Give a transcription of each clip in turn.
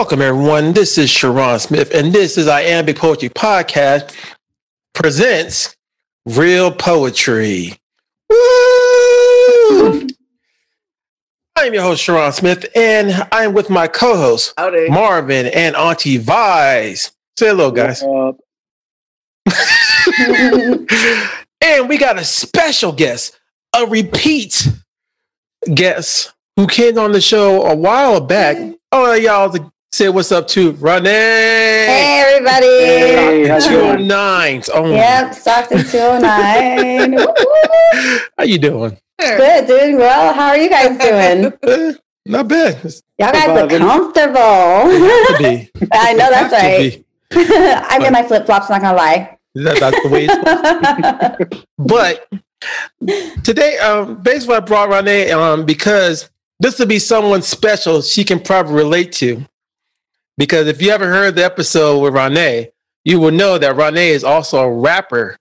Welcome, everyone. This is Sharon Smith, and this is our Iambic Poetry Podcast presents Real Poetry. Woo! I'm your host, Sharon Smith, and I'm with my co-host, Marvin and Auntie Vise. Say hello, guys. And we got a special guest, a repeat guest who came on the show a while back. Oh, y'all to say what's up to Renee. Hey everybody! Hey, how's it Two going? nines. Oh, Yep, Stockton 209. How you doing? Good, doing well. How are you guys doing? Not bad. It's Y'all guys look comfortable. be. I know that's right. I'm in my flip flops, not gonna lie. That- that's the way it's But today, um, basically, I brought Renee um, because this will be someone special she can probably relate to. Because if you ever heard the episode with Renee, you will know that Renee is also a rapper.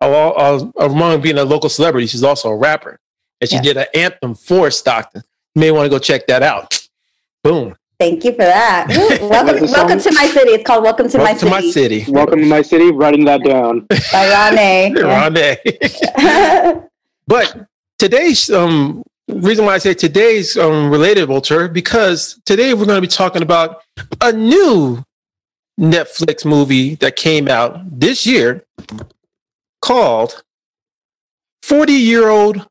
Al- al- Among being a local celebrity, she's also a rapper. And she Yeah. did an anthem for Stockton. You may want to go check that out. Boom. Thank you for that. Woo, Welcome, welcome to my city. It's called Welcome to, Welcome my, to city my city. welcome to my city. Writing that down. by Rane. Renee. But today's um reason why I say today's um relatable because today we're going to be talking about a new Netflix movie that came out this year called 40 Year Old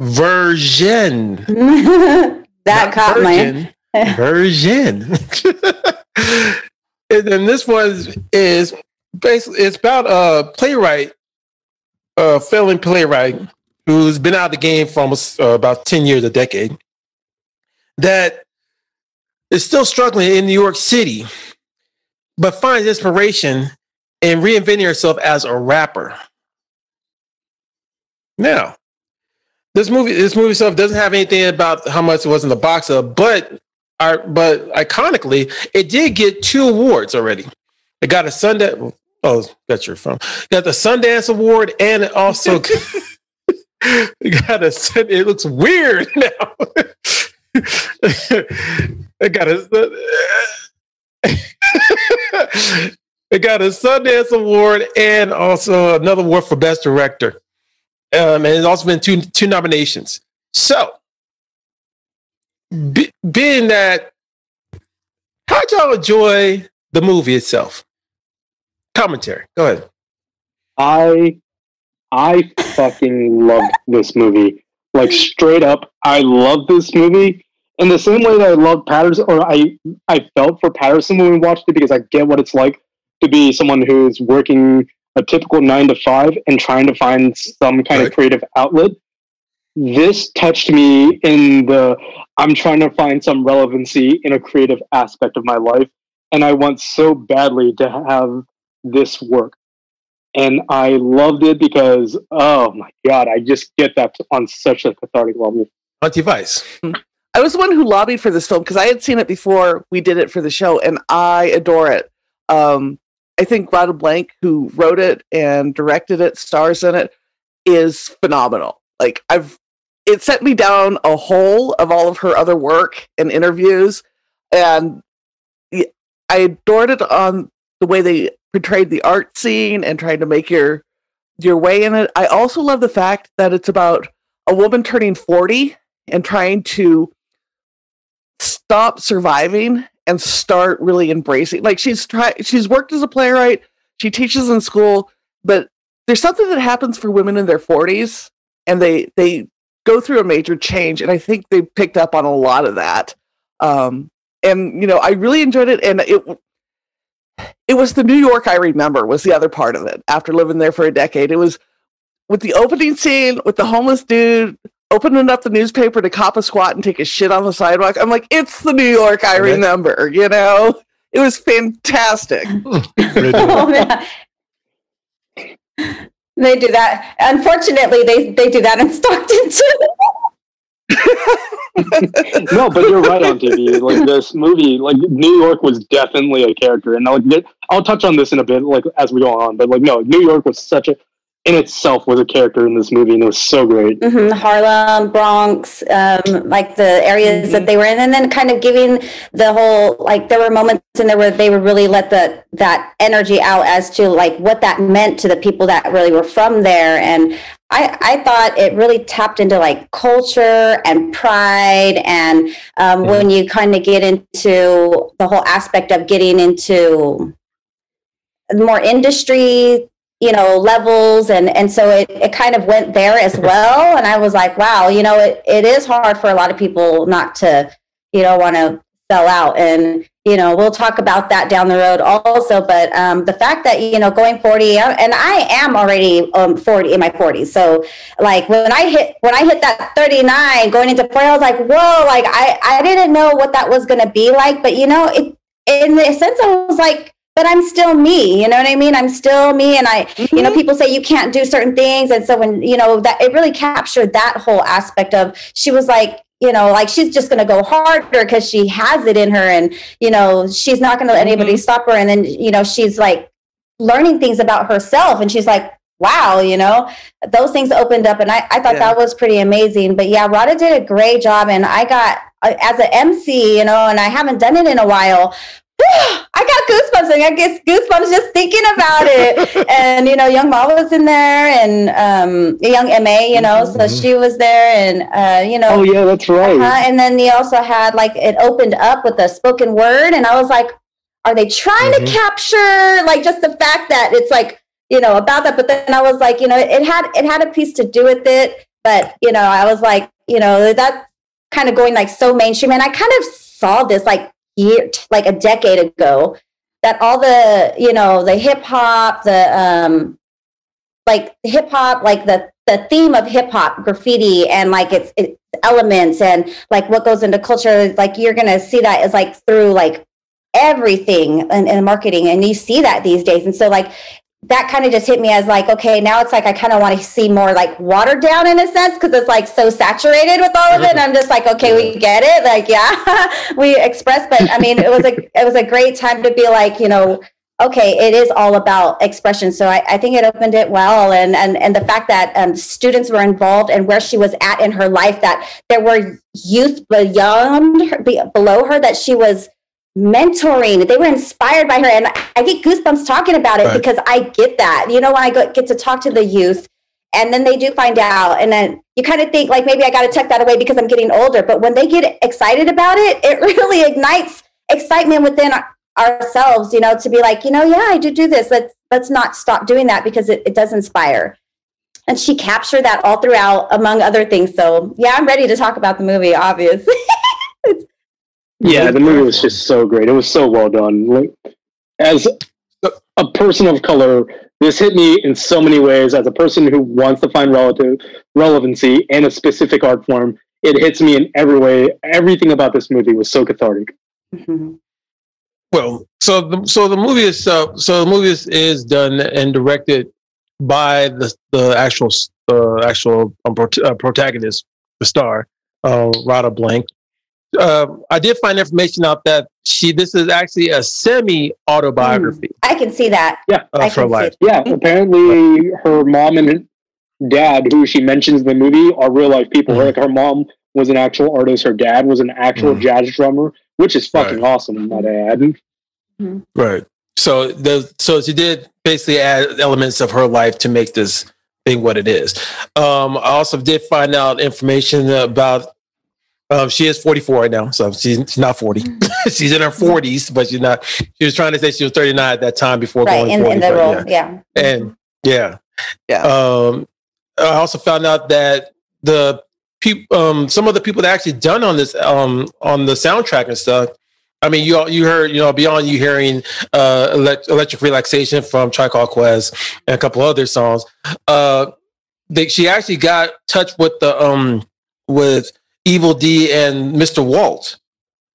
Virgin. that Not caught my. Virgin. Version. and then this one is basically it's about a playwright, a failing playwright who's been out of the game for almost uh, about 10 years, a decade, that is still struggling in New York City, but finds inspiration in reinventing herself as a rapper. Now, this movie, this movie itself doesn't have anything about how much it was in the box of, but are but iconically, it did get two awards already. It got a Sundance. Oh, that's your phone. Got the Sundance Award, and it also got a. It looks weird now. it got a. it got a Sundance Award and also another award for Best Director. Um, and it's also been two two nominations. So, be, being that, how'd y'all enjoy the movie itself? Commentary. Go ahead. I I fucking love this movie. Like straight up, I love this movie. In the same way that I love Paterson, or I I felt for Paterson when we watched it because I get what it's like to be someone who's working a typical nine to five and trying to find some kind Right. of creative outlet. This touched me in the I'm trying to find some relevancy in a creative aspect of my life, and I want so badly to have this work and I loved it because oh my god, I just get that on such a cathartic level. Auntie Vice. I was the one who lobbied for this film because I had seen it before we did it for the show, and I adore it. Um, I think Radha Blank, who wrote it and directed it, stars in it, is phenomenal. Like I've, it sent me down a hole of all of her other work and interviews, and I adored it on the way they portrayed the art scene and trying to make your your way in it. I also love the fact that it's about a woman turning forty and trying to stop surviving and start really embracing. Like she's tried she's worked as a playwright. She teaches in school but there's something that happens for women in their 40s and they they go through a major change and i think they picked up on a lot of that. Um and you know i really enjoyed it and it it was the new york i remember was the other part of it after living there for a decade it was with the opening scene with the homeless dude opening up the newspaper to cop a squat and take a shit on the sidewalk. I'm like, it's the New York I Okay. remember, you know? It was fantastic. Oh, yeah. They do that. Unfortunately, they, they do that in Stockton too. No, but you're right on TV. Like this movie, like New York was definitely a character, and like I'll touch on this in a bit, like as we go on. But like, no, New York was such a in itself was a character in this movie, and it was so great. hmm Harlem, Bronx, um, like the areas that they were in, and then kind of giving the whole like there were moments in there where they would really let the that energy out as to like what that meant to the people that really were from there, and I I thought it really tapped into like culture and pride, and um, when you kind of get into the whole aspect of getting into more industry you know levels and and so it, it kind of went there as well and i was like wow you know it, it is hard for a lot of people not to you know want to sell out and you know we'll talk about that down the road also but um, the fact that you know going 40 uh, and i am already um, 40 in my 40s so like when i hit when i hit that 39 going into 40 i was like whoa like i i didn't know what that was going to be like but you know it in the sense i was like but I'm still me, you know what I mean? I'm still me. And I, you know, people say you can't do certain things. And so when, you know, that it really captured that whole aspect of she was like, you know, like she's just going to go harder because she has it in her and, you know, she's not going to let anybody stop her. And then, you know, she's like learning things about herself and she's like, wow, you know, those things opened up. And I, I thought Yeah. that was pretty amazing. But yeah, Radha did a great job. And I got, uh, as an MC, you know, and I haven't done it in a while. I got goosebumps and I get goosebumps just thinking about it. and you know, young M.A was in there, and um, young M.A, you know, so Mhm. she was there, and uh, you know, Oh yeah, that's right. uh, and then they also had like it opened up with a spoken word, and I was like, are they trying Mhm. to capture like just the fact that it's like you know about that? But then I was like, you know, it had it had a piece to do with it, but you know, I was like, you know, that kind of going like so mainstream, and I kind of saw this like year like a decade ago that all the you know the hip hop the um like hip hop like the the theme of hip hop graffiti and like its, its elements and like what goes into culture like you're gonna see that is like through like everything in, in marketing and you see that these days. And so like that kind of just hit me as like okay now it's like i kind of want to see more like watered down in a sense because it's like so saturated with all of it and i'm just like okay we get it like yeah we express but i mean it was a it was a great time to be like you know okay it is all about expression so i, I think it opened it well and and and the fact that um, students were involved and where she was at in her life that there were youth beyond her, be, below her that she was mentoring. They were inspired by her and i get goosebumps talking about it Right. because i get that. You know when i go, get to talk to the youth and then they do find out and then you kind of think like maybe i got to tuck that away because i'm getting older. But when they get excited about it it really ignites excitement within ourselves you know to be like you know yeah i do do this. Let's let's not stop doing that because it, it does inspire. And she captured that all throughout among other things. So yeah i'm ready to talk about the movie obviously Yeah, the movie was just so great. It was so well done. Like, as a person of color, this hit me in so many ways. As a person who wants to find relative relevancy in a specific art form, it hits me in every way. Everything about this movie was so cathartic. Mhm. Well, so the so the movie is uh, so the movie is, is done and directed by the the actual uh, actual um, prot- uh, protagonist, the star, uh, Radha Blank. Uh, I did find information out that she this is actually a semi autobiography i can see that Yeah, of I her can see life. yeah. Apparently, her mom and dad, who she mentions in the movie, are real life people. Mhm. Like her mom was an actual artist. Her dad was an actual Mhm. jazz drummer, which is fucking Right. awesome. Might I add. Right. So the so she did basically add elements of her life to make this thing what it is. Um, I also did find out information about. Um, she is 44 right now, so she's, she's not 40. she's in her 40s, but she's not. She was trying to say she was 39 at that time before right going in, 40. in the role yeah. yeah And yeah, Yeah. Um, I also found out that the people, um, some of the people that actually done on this, um, on the soundtrack and stuff. I mean, you all- you heard, you know, beyond you hearing uh, elect- "Electric Relaxation" from Tribe Called Quest and a couple other songs. Uh, they, she actually got touch with the um with Evil Dee and Mr. Walt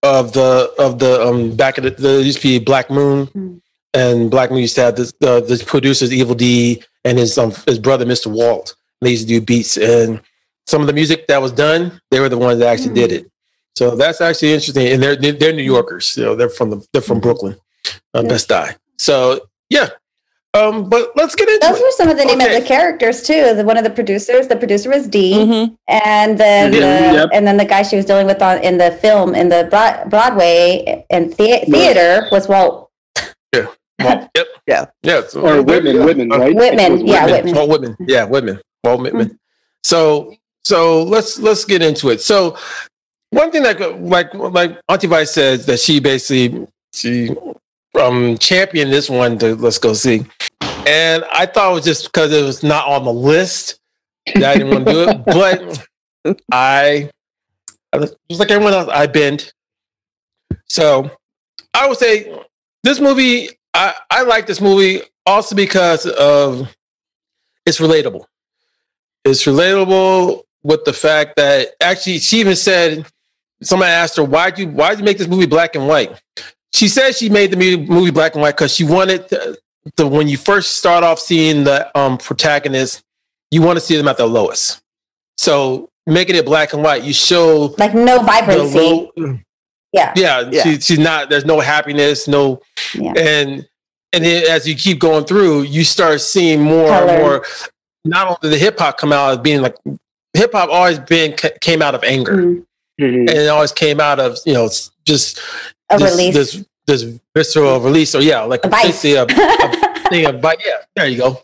of the of the um back in the, the used to be Black Moon Mm. and Black Moon used to have this the the producers Evil Dee and his um his brother Mr. Walt. They used to do beats and some of the music that was done, they were the ones that actually did it. So that's actually interesting. And they're they're New Yorkers. You know, they're from the they're from Brooklyn, uh, Yeah. Best Eye. So yeah. Um, but let's get into Those it. were some of the name Okay. of the characters too. The, one of the producers, the producer was D, Mhm. and then Yeah, the, yep. and then the guy she was dealing with on in the film in the Broad, Broadway and thea- theater was Walt Well, yep. Yeah. Yeah. so- Or Whitman, yeah. Whitman, right? Whitman. Yeah, Whitman. Whitman. Walt Whitman. Yeah, Whitman. Walt Whitman. So so let's let's get into it. So one thing that like like Auntie Vice says that she basically she um championed this one to let's go see. And I thought it was just because it was not on the list that I didn't want to do it. But I I was just like everyone else, I bend. So I would say this movie, I, I like this movie also because of it's relatable. It's relatable with the fact that actually she even said somebody asked her why'd you why'd you make this movie black and white? She said she made the movie black and white because she wanted to, to when you first start off seeing the um, protagonist, you want to see them at their lowest. So making it black and white, you show like no vibrancy. low, yeah, yeah, Yeah. She, she's not. There's no happiness, no, Yeah. and and then as you keep going through, you start seeing more Color. and more. Not only the hip hop come out as being like hip hop always been came out of anger, Mm. Mhm. and it always came out of you know just a this, release. this this visceral release, or yeah, like A vice. basically a, a thing of but yeah, there you go,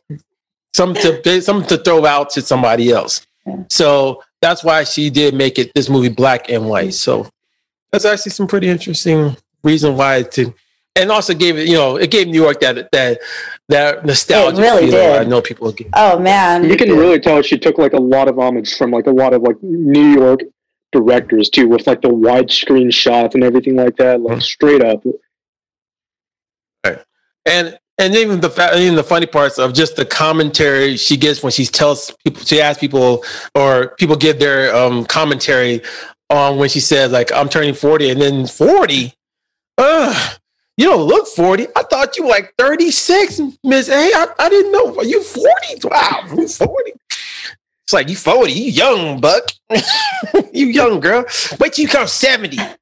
something to something to throw out to somebody else. Yeah. So that's why she did make it this movie black and white. So that's actually some pretty interesting reason why to, and also gave it, you know, it gave New York that that that nostalgia really feeling. did. I know people get. oh man, You can really tell she took like a lot of homage from like a lot of like New York directors too, with like the widescreen shots and everything like that, like Mhm. straight up. And and even the fa- even the funny parts of just the commentary she gets when she tells people she asks people or people give their um commentary on when she says like I'm turning 40 and then 40 Ugh, you don't look 40 I thought you were like 36 Miss A. I, didn't know. Are you 40 wow you 40 it's like you 40 you young buck. You young girl. Wait you come 70 and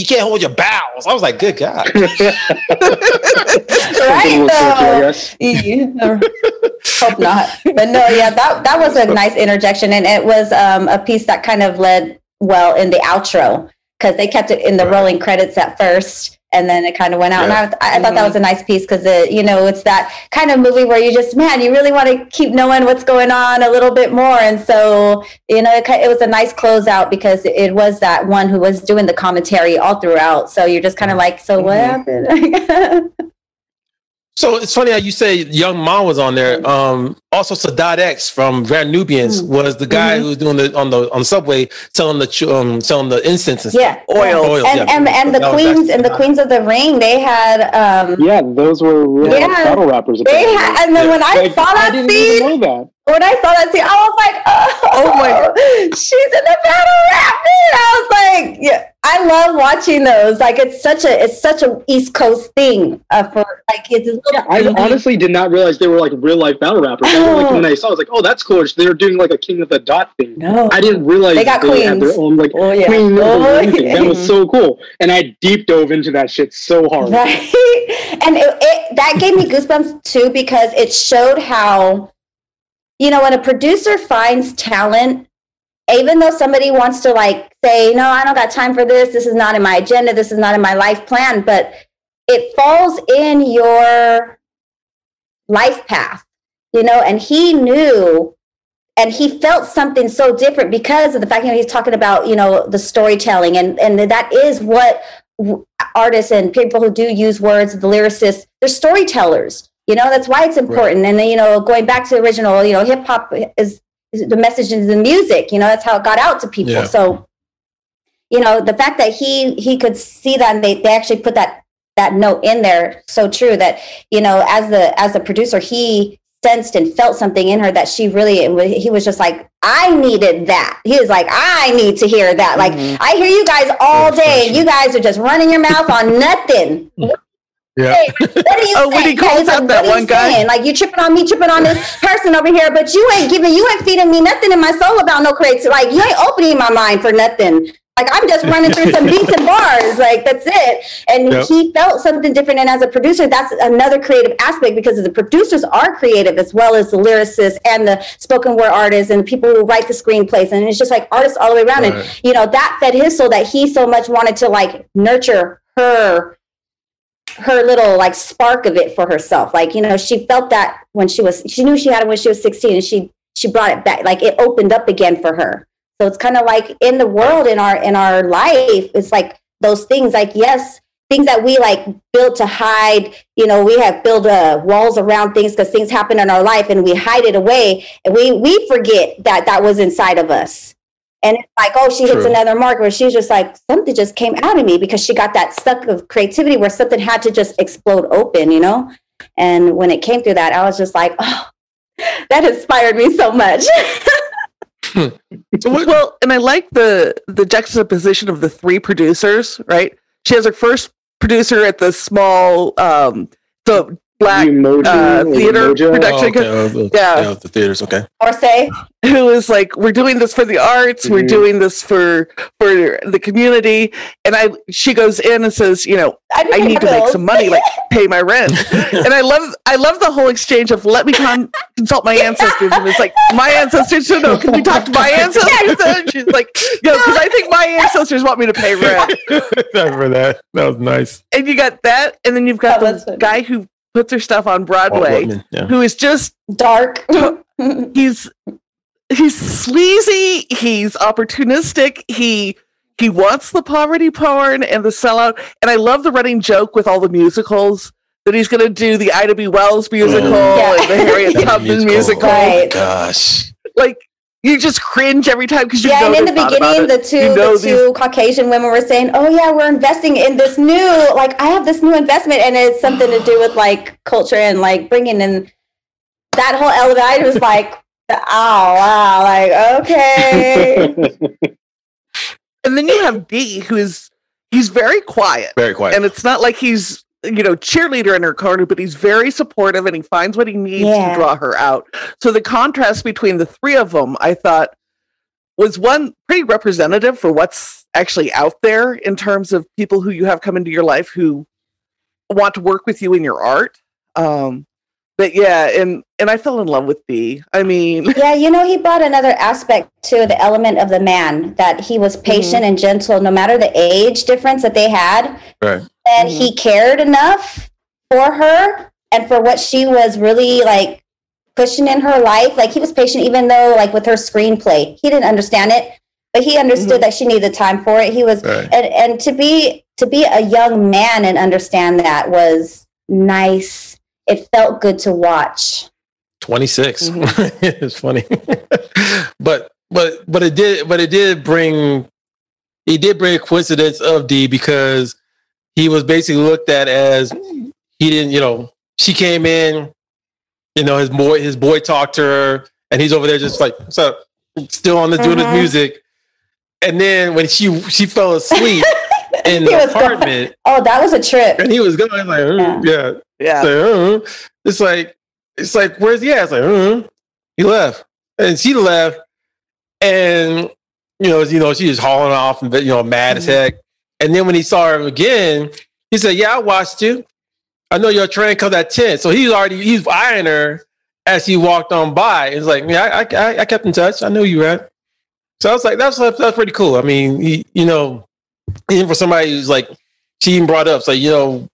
you can't hold your bowels. I was like good God With though. I Hope not. But no, yeah, that that was a nice interjection, and it was um, a piece that kind of led well in the outro because they kept it in the Right. rolling credits at first, and then it kind of went out. Yeah. And I, I thought that was a nice piece because it, you know, it's that kind of movie where you just, man, you really want to keep knowing what's going on a little bit more, and so you know, it, it was a nice closeout because it was that one who was doing the commentary all throughout. So you're just kind of like, so what happened? So it's funny how you say Young M.A was on there. Um, also, Sadat X from Brand Nubians Mm. was the guy Mhm. who was doing the on the on the subway selling the ch- um, selling the incense. And stuff. yeah, Oil. Oil, and yeah. and and the queens and the queens of the ring they had um Yeah, those were real Yeah. battle rappers. they had and then Yeah. when i Like, saw I that didn't scene even know that. When i saw that scene i was like oh, Oh my- God. she's in the battle rap i was like yeah i love watching those like it's such a it's such a east coast thing uh, for like it's Yeah, I honestly did not realize they were like real life battle rappers. Was, like Oh. when I saw, it, I was like, "Oh, that's cool." They were doing like a King of the Dot thing. no I didn't realize They got had queens. their own like oh yeah queen oh, thing. That was so cool, and I deep dove into that shit so hard. right and it, it that gave me goosebumps too because it showed how you know when a producer finds talent even though somebody wants to like say no i don't got time for this. This is not in my agenda. This is not in my life plan but it falls in your life path you know? And he knew and he felt something so different because of the fact that he's talking about you know the storytelling and and that is what artists and people who do use words the lyricists they're storytellers you know that's why it's important. And then you know going back to the original you know hip hop is, is the message is the music you know that's how it got out to people. Yeah. so you know the fact that he he could see that and they, they actually put that that note in there so true that you know as the as the producer he sensed and felt something in her that she really he was just like i needed that. He was like i need to hear that. Like Mhm. i hear you guys all day. you guys are just running your mouth on nothing Yeah. Hey, what are you Oh, when saying? he calls Yeah, out he's that what are one you guy? saying? Like you tripping on me, tripping on this person over here, but you ain't giving, you ain't feeding me nothing in my soul about no creativity. Like you ain't opening my mind for nothing. Like I'm just running through some beats and bars, like that's it. And Yep. he felt something different. And as a producer, that's another creative aspect because the producers are creative as well as the lyricists and the spoken word artists and the people who write the screenplays. And it's just like artists all the way around. And you know that fed his soul that he so much wanted to like nurture her her little like spark of it for herself. Like you know she felt that when she was she knew she had it when she was 16 and she she brought it back like it opened up again for her. So it's kind of like in the world in our in our life it's like those things like yes things that we like build to hide you know we have built uh, walls around things because things happen in our life and we hide it away and we we forget that that was inside of us and it's like oh she hits True. another mark where she's just like something just came out of me because she got that stuck of creativity where something had to just explode open you know and when it came through that i was just like oh that inspired me so much Well, and I like the the juxtaposition of the three producers, right? She has her first producer at the small um the black Emoji uh, theater Mojo? production oh, okay. oh, Yeah. yeah, the theaters. Okay. or say who is like we're doing this for the arts we're Mhm. doing this for for the community and i she goes in and says you know i pay need to my make some money like pay my rent and i love i love the whole exchange of let me con- consult my ancestors and it's like my ancestors should know can we talk to my ancestors and she's like you know because i think my ancestors want me to pay rent Remember that? That was nice. and you got that and then you've got That was the guy who puts her stuff on broadway Whitman, yeah. who is just dark he's he's sleazy he's opportunistic he he wants the poverty porn and the sellout and i love the running joke with all the musicals that he's going to do the ida b wells musical Yeah. and the harriet Yeah, tubman musical. musical Right. Oh gosh. like you just cringe every time because you yeah, know and in the they've thought about beginning, the two You know the two Caucasian women were saying, "Oh yeah, we're investing in this new like I have this new investment, and it's something to do with like culture and like bringing in that whole element." I was like, "Oh wow, like okay." and then you have d who is he's very quiet Very quiet. and it's not like he's you know cheerleader in her corner but he's very supportive and he finds what he needs Yeah. to draw her out so the contrast between the three of them i thought was one pretty representative for what's actually out there in terms of people who you have come into your life who want to work with you in your art um but yeah and and i fell in love with b i mean yeah, you know, he brought another aspect to the element of the man that he was patient and gentle, no matter the age difference that they had. right. And he cared enough for her and for what she was really like pushing in her life. Like he was patient even though like with her screenplay. He didn't understand it but he understood that she needed time for it. He was Right. and and to be to be a young man and understand that was nice. It felt good to watch. 26 Mm-hmm. it's funny. But but but it did but it did bring he did bring a coincidence of d because he was basically looked at as he didn't you know she came in you know his boy his boy talked to her and he's over there just like what's up? Still on the doing his music. And then when she she fell asleep in He the was going- apartment. Oh that was a trip. And he was going like "Mm, yeah. Yeah. It's like, uh, it's like, it's like, where's he at? It's like, uh, he left, and she left, and you know, you know, she was hauling off and you know, mad as heck. And then when he saw her again, he said, "Yeah, I watched you. I know your train comes at 10. So he's already he's eyeing her as he walked on by. It's like, yeah, I, I, I kept in touch. I knew you at. So I was like, that's that's pretty cool. I mean, he, you know, even for somebody who's like, she even brought up, so, you know,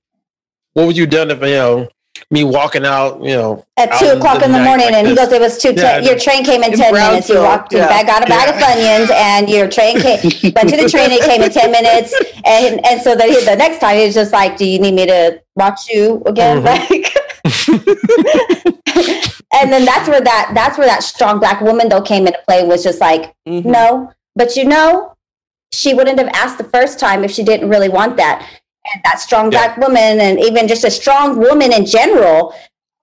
what would you done if you know me walking out, you know, at out two in o'clock the in the night morning, like and he goes, "It was two. Yeah, ten. Your train came in, In ten minutes. You walked, you yeah. bag, got a bag of onions, and your train came. went to the train. It came in ten minutes, and and so then he, the next time he's just like, "Do you need me to watch you again?" Mhm. Like, and then that's where that that's where that strong black woman though came into play. Was just like, Mhm. no, but you know, she wouldn't have asked the first time if she didn't really want that. And that strong Yeah. black woman, and even just a strong woman in general,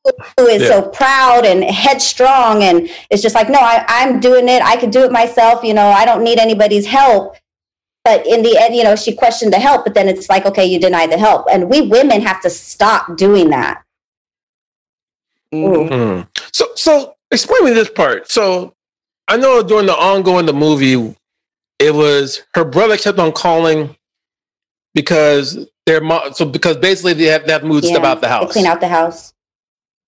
who- who is so proud and headstrong, and it's just like, no, I, I'm doing it. I could do it myself. You know, I don't need anybody's help. But in the end, you know, she questioned the help, but then it's like, okay, you deny the help, and we women have to stop doing that. Mhm. Mm. So, so explain me this part. So, I know during the ongoing the movie, it was her brother kept on calling because their mom. So because basically they have, they have to move stuff Yeah, out the to house. clean out the house.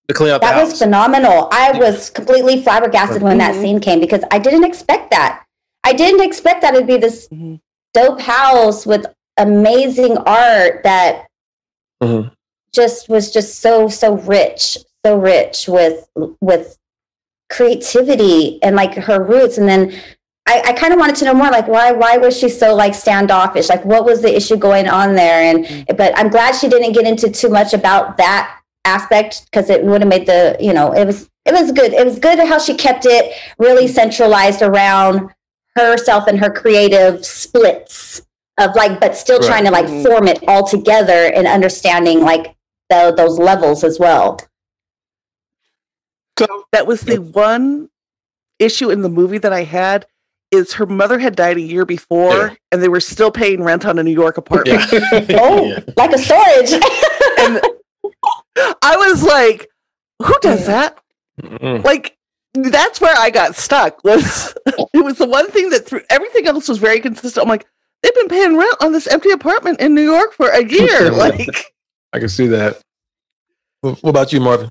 To clean out That the was phenomenal. I was completely flabbergasted when that Mhm. scene came because I didn't expect that. I didn't expect that it'd be this Mhm. dope house with amazing art that Mhm. just was just so so rich, so rich with with creativity and like her roots. And then I, I kind of wanted to know more, like why why was she so like standoffish? Like what was the issue going on there? And but I'm glad she didn't get into too much about that aspect because it would have made the you know it was it was good. It was good how she kept it really centralized around herself and her creative splits of like, but still Right. trying to like Mhm. form it all together and understanding like the, those levels as well. So that was the one issue in the movie that I had is her mother had died a year before Yeah. and they were still paying rent on a New York apartment. yeah. Oh, Yeah. like a storage. and I was like, who does that? Mm. Like that's where I got stuck was it was the one thing that through everything else was very consistent. I'm like, they've been paying rent on this empty apartment in New York for a year. like I can see that. What what about you, Marvin?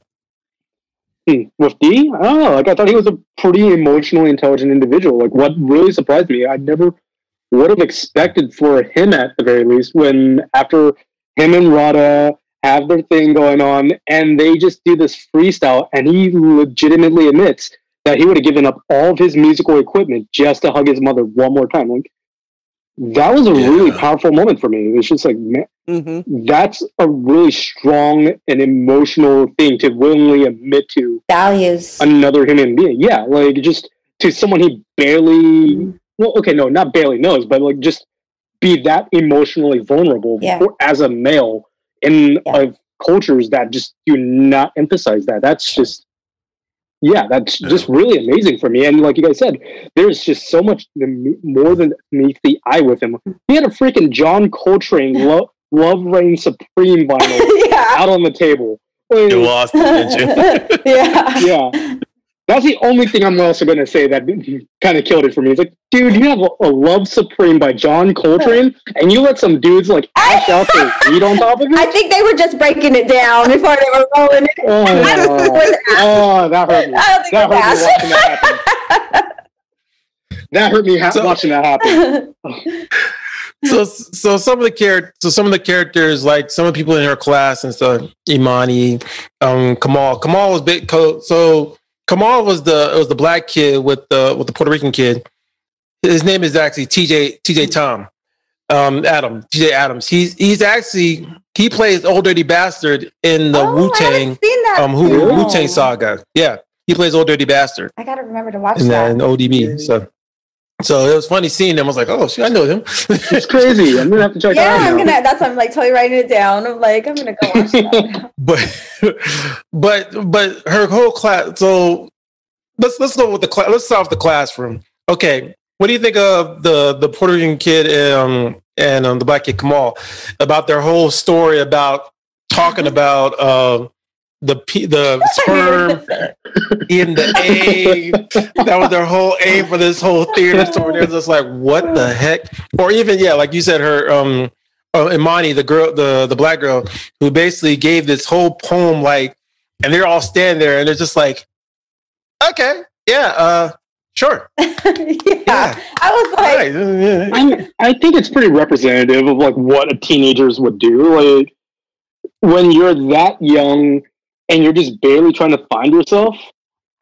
Hmm, With D, know. Like I thought he was a pretty emotionally intelligent individual. Like what really surprised me, I never would have expected for him at the very least when after him and Radha have their thing going on and they just do this freestyle and he legitimately admits that he would have given up all of his musical equipment just to hug his mother one more time. Like that was a really powerful moment for me. It was just like, man, mhm. that's a really strong and emotional thing to willingly admit to Values. another human being. Yeah, like just to someone he barely well, okay, no, not barely knows, but like just be that emotionally vulnerable Yeah. for, as a male in Yeah. cultures that just do not emphasize that. That's just yeah, that's just really amazing for me. And like you guys said, there's just so much more than meets the eye with him. He had a freaking John Coltrane Lo- Love Reign Supreme vinyl yeah. out on the table. Like, You lost it, didn't you? yeah. yeah. That's the only thing I'm also going to say that kind of killed it for me. It's like, dude, you have a, a Love Supreme by John Coltrane, and you let some dudes like ash out their weed on top of I think they were just breaking it down before they were rolling it. I don't Oh, oh, that hurt me. I don't think That hurt was me watching that happen. That hurt me ha- So- watching that happen. so so some of the characters so some of the characters like some of the people in her class and stuff imani um kamal kamal was big co- so kamal was the it was the black kid with the with the puerto rican kid. His name is actually tj tj tom. Um adam tj Atoms. He's he's actually he plays old dirty bastard in the Oh, seen that. um Wu- wu-tang saga. Yeah he plays old dirty bastard. I gotta remember to watch in that. in odb so so it was funny seeing them. i was like oh shit, i know him It's crazy. I'm going to have to check Yeah, out. I'm now. gonna. That's why I'm like totally writing it down. I'm like, I'm gonna go watch that. but but but her whole class so let's let's go with the class let's start with the classroom okay what do you think of the the puerto rican kid um and um, the black kid kamal about their whole story about talking about uh the P, the sperm in the egg that was their whole aim for this whole theater story. They're just like what the heck? Or even yeah like you said her um uh, imani the girl the the black girl who basically gave this whole poem like and they're all standing there and they're just like okay yeah uh sure. Yeah. yeah. I was like, right. Yeah. I'm, I think it's pretty representative of like what a teenagers would do. Like when you're that young and you're just barely trying to find yourself,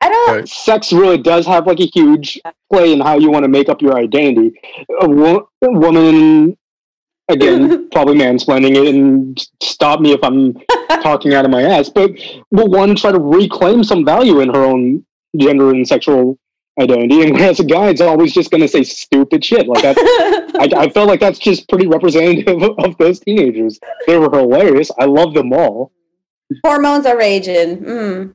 I don't. Right. sex really does have like a huge play in how you want to make up your identity. A, wo- a woman, again, probably mansplaining it, and stop me if I'm talking out of my ass, but will one try to reclaim some value in her own gender and sexual identity, and whereas a guy is always just going to say stupid shit like that. I, I felt like that's just pretty representative of, of those teenagers. They were hilarious. I love them all. Hormones are raging. Mm.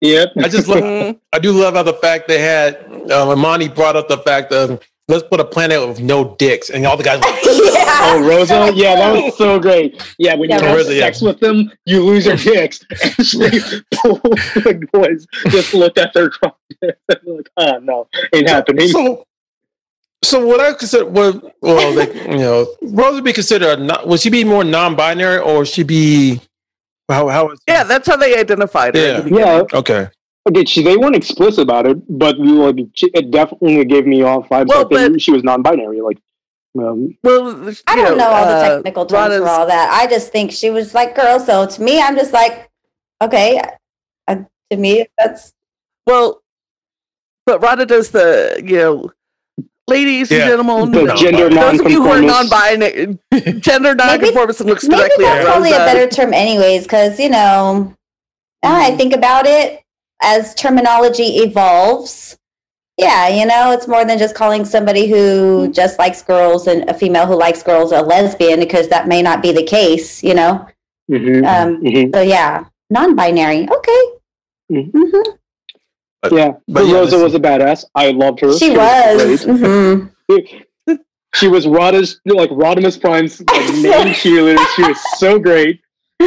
Yep. i just love Mhm. i do love how the fact they had um imani brought up the fact of let's put a planet with no dicks and all the guys like, yeah. Oh, Rosa? Yeah, that was so great. Yeah, when Yeah, you have Rosa, yeah. sex with them, you lose your dicks. And she, the boys just looked at their crotch like, oh, no, ain't happening. So, So what I consider, well, well, like you know, Rosa be considered. A not, would she be more non-binary, or she be how? How? Is, Yeah, that's how they identified her. at the Yeah, Okay. okay. She, they weren't explicit about it, but like she, it definitely gave me off vibes Well, like but- she was non-binary. Like, um, Well, I don't know, all the uh, technical terms Rana's- for all that. I just think she was like girl. So to me, I'm just like, okay. Uh, to me, that's Well, but Radha does the you know, ladies Yeah. and gentlemen, the no, gender those of you who are non-binary, gender non-conformist and looks maybe directly at that's probably a better term, anyways. Because you know, now I think about it as terminology evolves. Yeah, you know, it's more than just calling somebody who just likes girls and a female who likes girls a lesbian because that may not be the case. You know, Mhm, um, mhm. so yeah, non-binary. Okay. Mhm. Mhm. Yeah, but but yeah, Rosa this- was a badass. I loved her. She was. great. Mhm. She was Radha's like Rodimus Prime's like, main cheerleader. She was so great.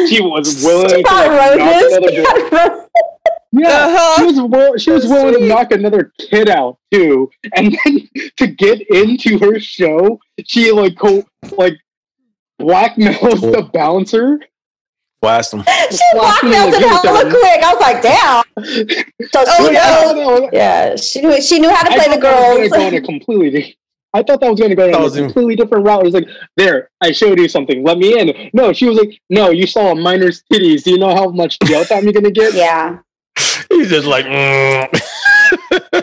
She was willing She to like, knock another girl. Yeah, Uh-huh. she was will- she was willing sweet. to knock another kid out too, and then to get into her show, she like co- like blackmails the bouncer. Blast them. She Blast me blackmailed like it you hella quick. I was like, damn. So she Oh, knows. yeah. no, Yeah, she knew she knew how to play thought the that was gonna go in a completely. I thought that was going to go in That a was in- completely different route. It was like, there, I showed you something. Let me in. No, she was like, no, you saw a minor's titties. Do you know how much jail time you're going to get? Yeah, He's just like. Mm.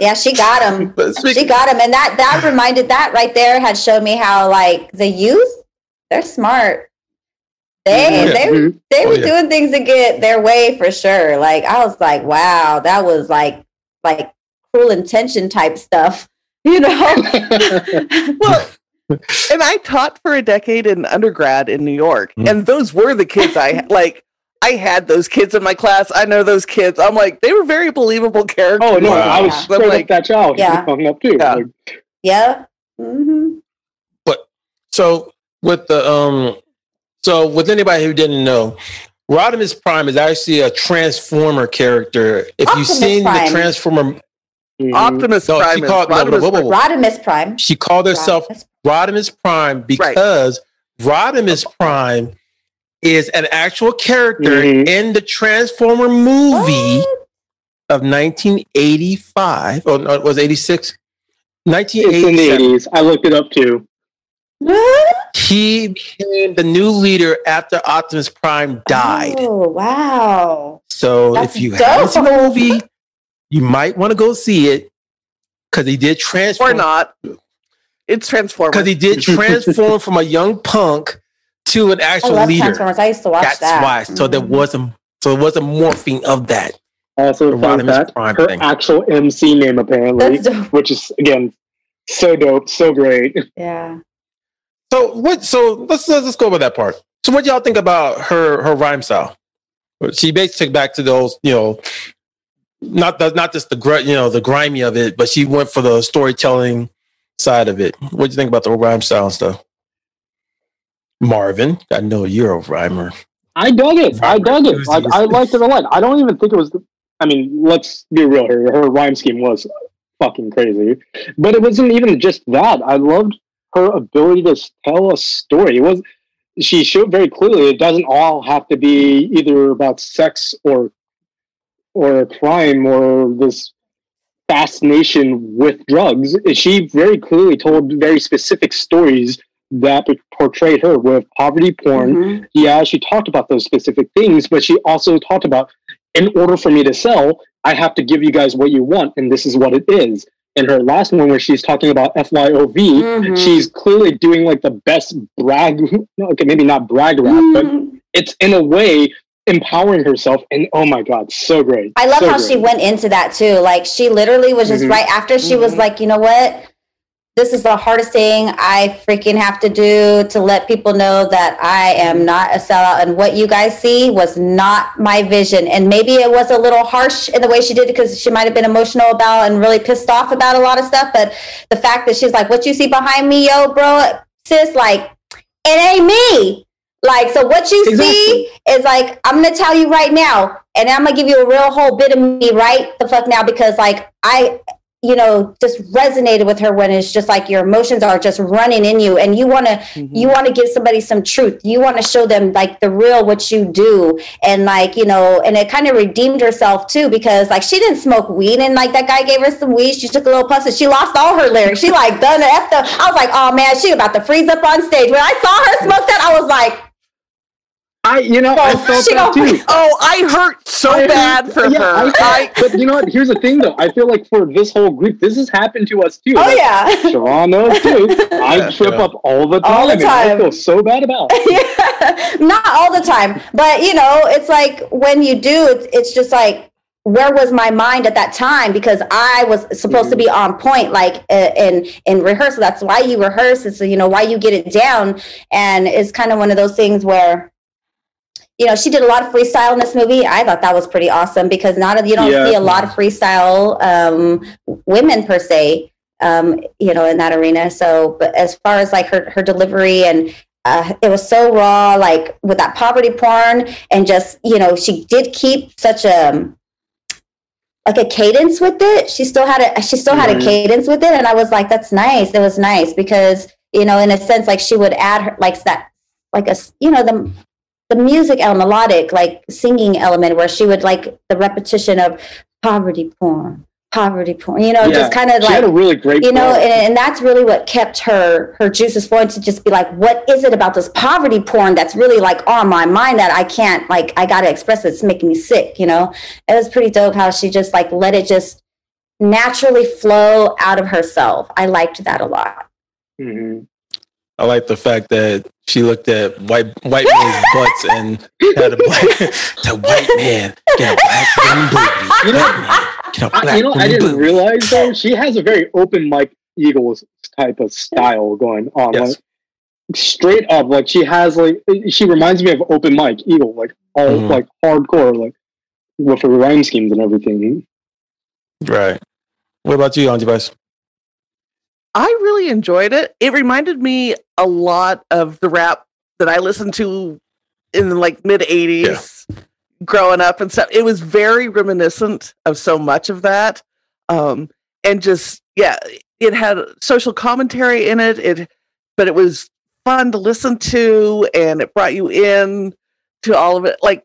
yeah, she got him. But She got him, and that that reminded that right there had showed me how like the youth, they're smart. They Yeah. they Mhm. they Oh, were yeah. doing things to get their way for sure. Like I was like, wow, that was like like cruel intention type stuff, you know. Well, and I taught for a decade in undergrad in New York, Mm. and those were the kids I like. I had those kids in my class. I know those kids. I'm like, they were very believable characters. Oh, no, Wow. I was Yeah. straight Like- up that child. Yeah. Hung up too. Yeah. Like, yeah. hmm But so with the um, so with anybody who didn't know, Rodimus Prime is actually a Transformer character. If you've seen Prime. the Transformer, mhm. Optimus no, Prime. she called no, no, Rodimus whoa, whoa, whoa. Rodimus Prime. she called herself Rodimus- Rodimus Prime because Rodimus Prime is an actual character Mhm. in the Transformer movie What? of 1985. Oh, no, it was 86. It's in the 80s. I looked it up too. What? He became the new leader after Optimus Prime died. Oh wow. So That's if you dope. haven't seen the movie, you might want to go see it because he did transform. or transform. not. It's Transformers. Because he did transform from a young punk to an I actual love leader. Transformers. I used to watch That's that. why. So there Mhm. was a so there was a morphing of that. Also, The fun fact, Prime her thing. actual MC name apparently, which is again so dope, so great. Yeah. So what? So let's let's, let's go over that part. So what y'all think about her her rhyme style? She basically took back to those, you know, not the not just the gr- you know the grimy of it, but she went for the storytelling side of it. What do you think about the rhyme style and stuff? Marvin, I know you're a rhymer. I dug it. I dug it. Is- I liked it a lot. I don't even think it was. I mean, let's be real. Her her rhyme scheme was fucking crazy, but it wasn't even just that. I loved her ability to tell a story. It was. She showed very clearly it doesn't all have to be either about sex or or crime or this fascination with drugs. She very clearly told very specific stories that portrayed her with poverty porn Mhm. yeah, she talked about those specific things, but she also talked about in order for me to sell, I have to give you guys what you want, and this is what it is. In her last one, where she's talking about FYOV, Mhm. she's clearly doing like the best brag, okay, maybe not brag rap, but Mhm. it's in a way empowering herself. And oh my God, so great. I love So how she went into that too. Like she literally was just Mhm. right after she was Mhm. like, you know what? This is the hardest thing I freaking have to do to let people know that I am not a sellout. And what you guys see was not my vision. And maybe it was a little harsh in the way she did it because she might have been emotional about and really pissed off about a lot of stuff. But the fact that she's like, what you see behind me, yo, bro, sis, like, it ain't me. Like, so what you see is like, I'm gonna tell you right now, and I'm gonna give you a real whole bit of me right the fuck now because like I you know just resonated with her when it's just like your emotions are just running in you and you want to mm-hmm. you want to give somebody some truth. You want to show them like the real what you do and like you know and it kind of redeemed herself too because like she didn't smoke weed and like that guy gave her some weed. She took a little puff and she lost all her lyrics. She like done it. I was like oh man she about to freeze up on stage. When I saw her smoke that I was like I, you know, I felt that too. Oh, I hurt so I, bad for yeah, her. I, but you know what? Here's the thing, though. I feel like for this whole group, this has happened to us too. Oh like, yeah, Sharon knows too. I trip yeah. up all the time. All the time. I feel so bad about. It. yeah, not all the time, but you know, it's like when you do, it's, it's just like where was my mind at that time because i was supposed mm-hmm. to be on point like uh, in in rehearsal that's why you rehearse it's you know why you get it down and it's kind of one of those things where you know, she did a lot of freestyle in this movie. I thought that was pretty awesome because not you don't yeah. see a lot of freestyle um, women per se, um, you know, in that arena. So, but as far as like her her delivery and uh, it was so raw, like with that poverty porn, and just you know, she did keep such a like a cadence with it. She still had a she still had a cadence with it, and I was like, that's nice. It was nice because you know, in a sense, like she would add her like that like a you know the the music element, melodic, like singing element, where she would like the repetition of poverty porn, poverty porn. You know, yeah. just kind of like had a really great, you know, and, and, that's really what kept her her juices flowing to just be like, what is it about this poverty porn that's really like on my mind that I can't like I got to express it. It's making me sick. You know, it was pretty dope how she just like let it just naturally flow out of herself. I liked that a lot. Mm-hmm. I like the fact that she looked at white white men's butts and had a black the white man get a black booty. You know, I, you know, I didn't realize though she has a very Open Mike Eagle's type of style going on. Yes. Like, straight up, like she has like she reminds me of Open Mike Eagle, like all mm-hmm. like hardcore, like with her rhyme schemes and everything. Right. What about you, on device? I really enjoyed it. It reminded me a lot of the rap that I listened to in the like mid 80s yeah. growing up and stuff. It was very reminiscent of so much of that. Um, and just yeah, it had social commentary in it. It but it was fun to listen to and it brought you in to all of it. Like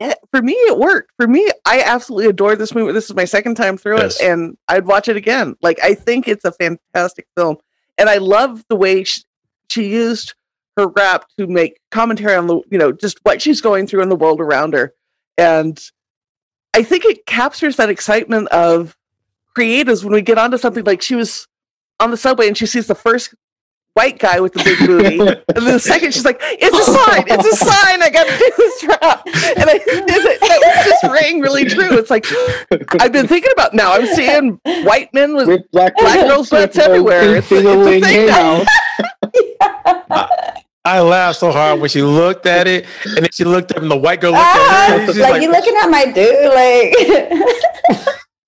Eh, for me, it worked. For me, I absolutely adore this movie. This is my second time through yes. it, and I'd watch it again. Like, I think it's a fantastic film, and I love the way she, she used her rap to make commentary on the, you know, just what she's going through in the world around her, and I think it captures that excitement of creatives when we get onto something like she was on the subway and she sees the first white guy with the big booty. and then the second, she's like, "It's a sign! It's a sign! I got to do this drop." And I it, that just rang really true. It's like I've been thinking about now. I'm seeing white men with, with black, black girls' butts everywhere. It's, it's a thing now. I, I laughed so hard when she looked at it, and then she looked up, and the white girl looked at her. Like, ah, like, you looking at my dude, like.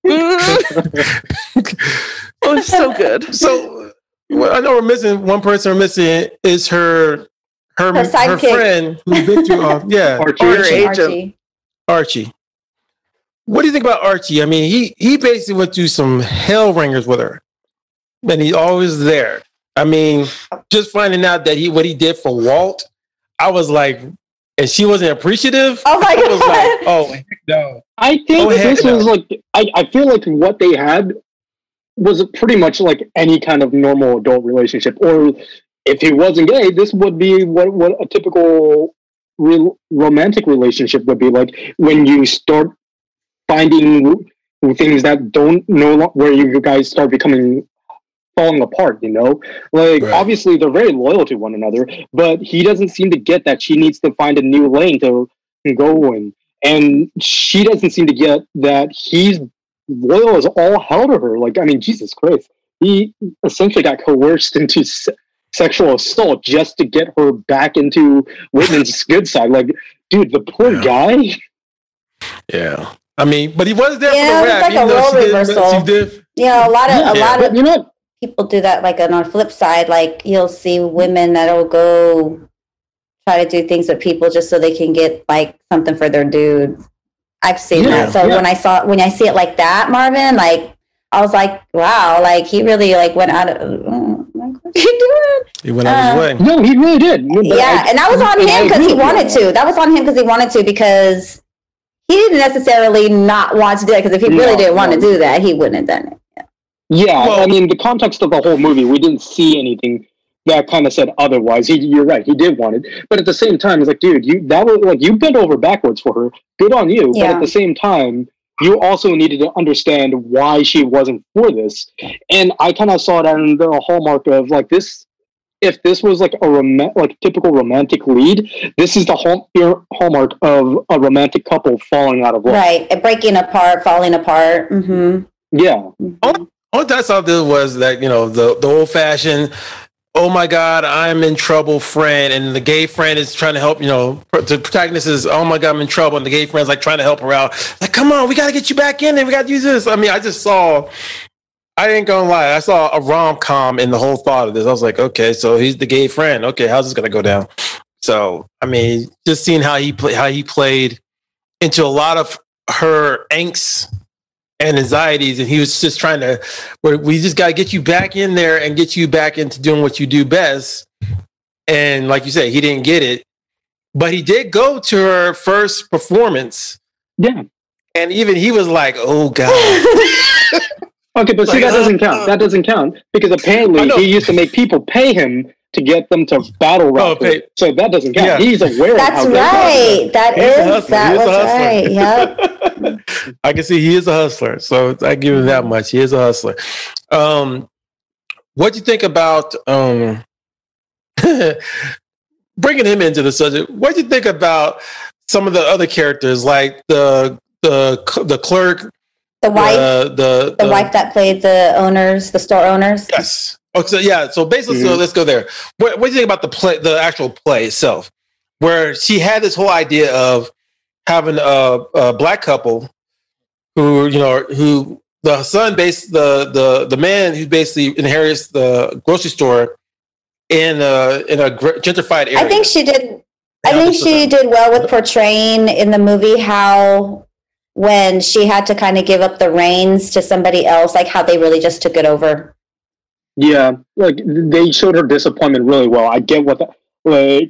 oh, it's so good. So well, I know we're missing one person. We're missing is her her her, her friend who's been through. Uh, yeah, Archie. Archie. Archie. Archie. What do you think about Archie? I mean, he he basically went through some hell ringers with her, and he's always there. I mean, just finding out that he what he did for Walt, I was like, and she wasn't appreciative. Oh my god! Like, oh no! I think oh, this no. was like I, I feel like what they had was pretty much like any kind of normal adult relationship. Or if he wasn't gay, this would be what what a typical real romantic relationship would be like when you start finding things that don't know where you guys start becoming falling apart you know like right. obviously they're very loyal to one another but he doesn't seem to get that she needs to find a new lane to go in and she doesn't seem to get that he's loyal as all hell to her. Like, I mean, Jesus Christ. He essentially got coerced into se- sexual assault just to get her back into Whitman's good side. Like, dude, the poor yeah. guy. Yeah. I mean, but he was there yeah, for the rap. Like a role reversal. Did, yeah, a lot of yeah. a lot of you know people do that. Like on the flip side, like you'll see women that'll go try to do things with people just so they can get like something for their dude. I've seen yeah, that. So yeah. when I saw when I see it like that, Marvin, like I was like, wow, like he really like went out of. uh, like, what are you doing? He went out Uh, his way. No, he really did. But yeah, I- and that was on him because he wanted to. That was on him because he wanted to because he didn't necessarily not want to do it. Because if he really No, didn't want no. to do that, he wouldn't have done it. Yeah, Well- I mean, the context of the whole movie, we didn't see anything that kind of said otherwise. He, you're right, he did want it, but at the same time, it's like, dude, you that was like you bent over backwards for her. Good on you, but at the same time, you also needed to understand why she wasn't for this. And I kind of saw that in the hallmark of like this. If this was like a rom- like typical romantic lead, this is the hall- hallmark of a romantic couple falling out of love. Right, breaking apart, falling apart. Mm-hmm. Yeah, All I saw this was that you know the the old fashioned. Oh my God, I'm in trouble, friend, and the gay friend is trying to help. You know, the protagonist is, oh my God, I'm in trouble, and the gay friend's like trying to help her out. Like, come on, we got to get you back in, and we got to use this. I mean, I just saw. I ain't gonna lie, I saw a rom com in the whole thought of this. I was like, okay, so he's the gay friend. Okay, how's this gonna go down? So, I mean, just seeing how he play, how he played into a lot of her angst and anxieties, and he was just trying to we just got to get you back in there and get you back into doing what you do best. And like you said, he didn't get it, but he did go to her first performance, yeah. and even he was like, "Oh God." Okay, but see Like, that doesn't uh, count. That doesn't count because apparently he used to make people pay him to get them to battle rap. Oh, pay- him. So that doesn't count. Yeah. He's aware That's of how right. That is He's a is hustler. that He is a was right. Yep. I can see he is a hustler, so I give him that much. He is a hustler. Um, what do you think about um, bringing him into the subject? What do you think about some of the other characters, like the the the clerk, The wife, the the, the wife that played the owners, the store owners. Yes. Oh, so yeah. So basically, so Mhm. let's go there. What, what do you think about the play, the actual play itself, where she had this whole idea of having a, a black couple who, you know, who the son based the the the man who basically inherits the grocery store in a in a gentrified area. I think she did. I think she is did well with portraying in the movie how when she had to kind of give up the reins to somebody else, like how they really just took it over. Yeah, like they showed her disappointment really well. I get what the, like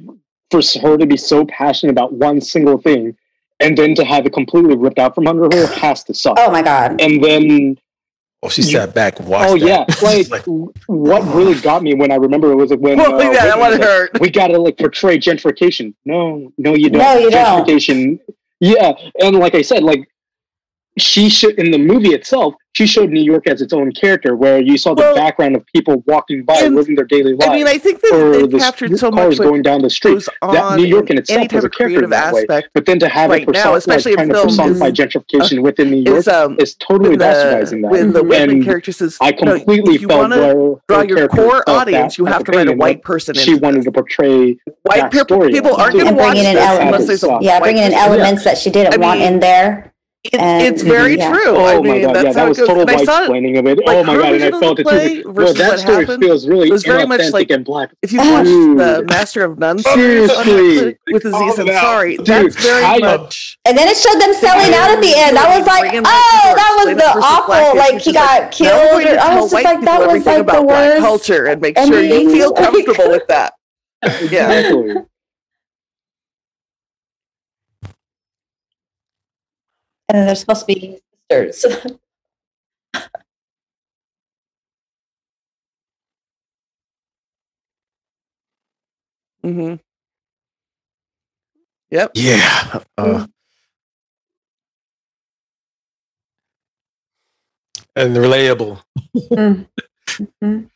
for her to be so passionate about one single thing, and then to have it completely ripped out from under her has to suck. Oh my god! And then Oh, she sat back and watched. oh that. yeah, She's like, what really got me when I remember it was like when Well, uh, yeah, that one was like, hurt. we gotta like portray gentrification. No, no, you don't. No, you don't. gentrification. Yeah, and like I said, like she should in the movie itself, she showed New York as its own character, where you saw the Well, background of people walking by, and- living their daily lives, I mean, I think or that the they captured so cars much what going down the street. That New York in itself any was a character creative in that way. aspect But then to have right it person- now, especially like, in kind of films, personify is- gentrification within New York is um is totally bastardizing that. when the Whitman And character says, I completely if you felt want to draw your core audience, you have to write a white person. She wanted to portray white that people. People aren't going to And watch bringing in this elements, unless there's yeah, bringing in elements that she didn't want in there. It, And- it's very Yeah. true. Oh I my god, that's yeah, that was goes. total And white explaining of it. like, oh my god, and I felt it too. play Well, that what story happened feels really it was very much like- and black. If you watch the Master of None series Seriously. Netflix with Aziz Call it. Ansari, Dude, that's very I- much. And then it showed them selling out at the end. I was like, oh, that was the it versus black awful. Like he got killed. Or, I was just like, that was everything like the about black worst. culture and make sure you feel comfortable with that. Yeah. And then they're supposed to be sisters. hmm Yep. Yeah. Uh, and relatable. Mm. Mhm.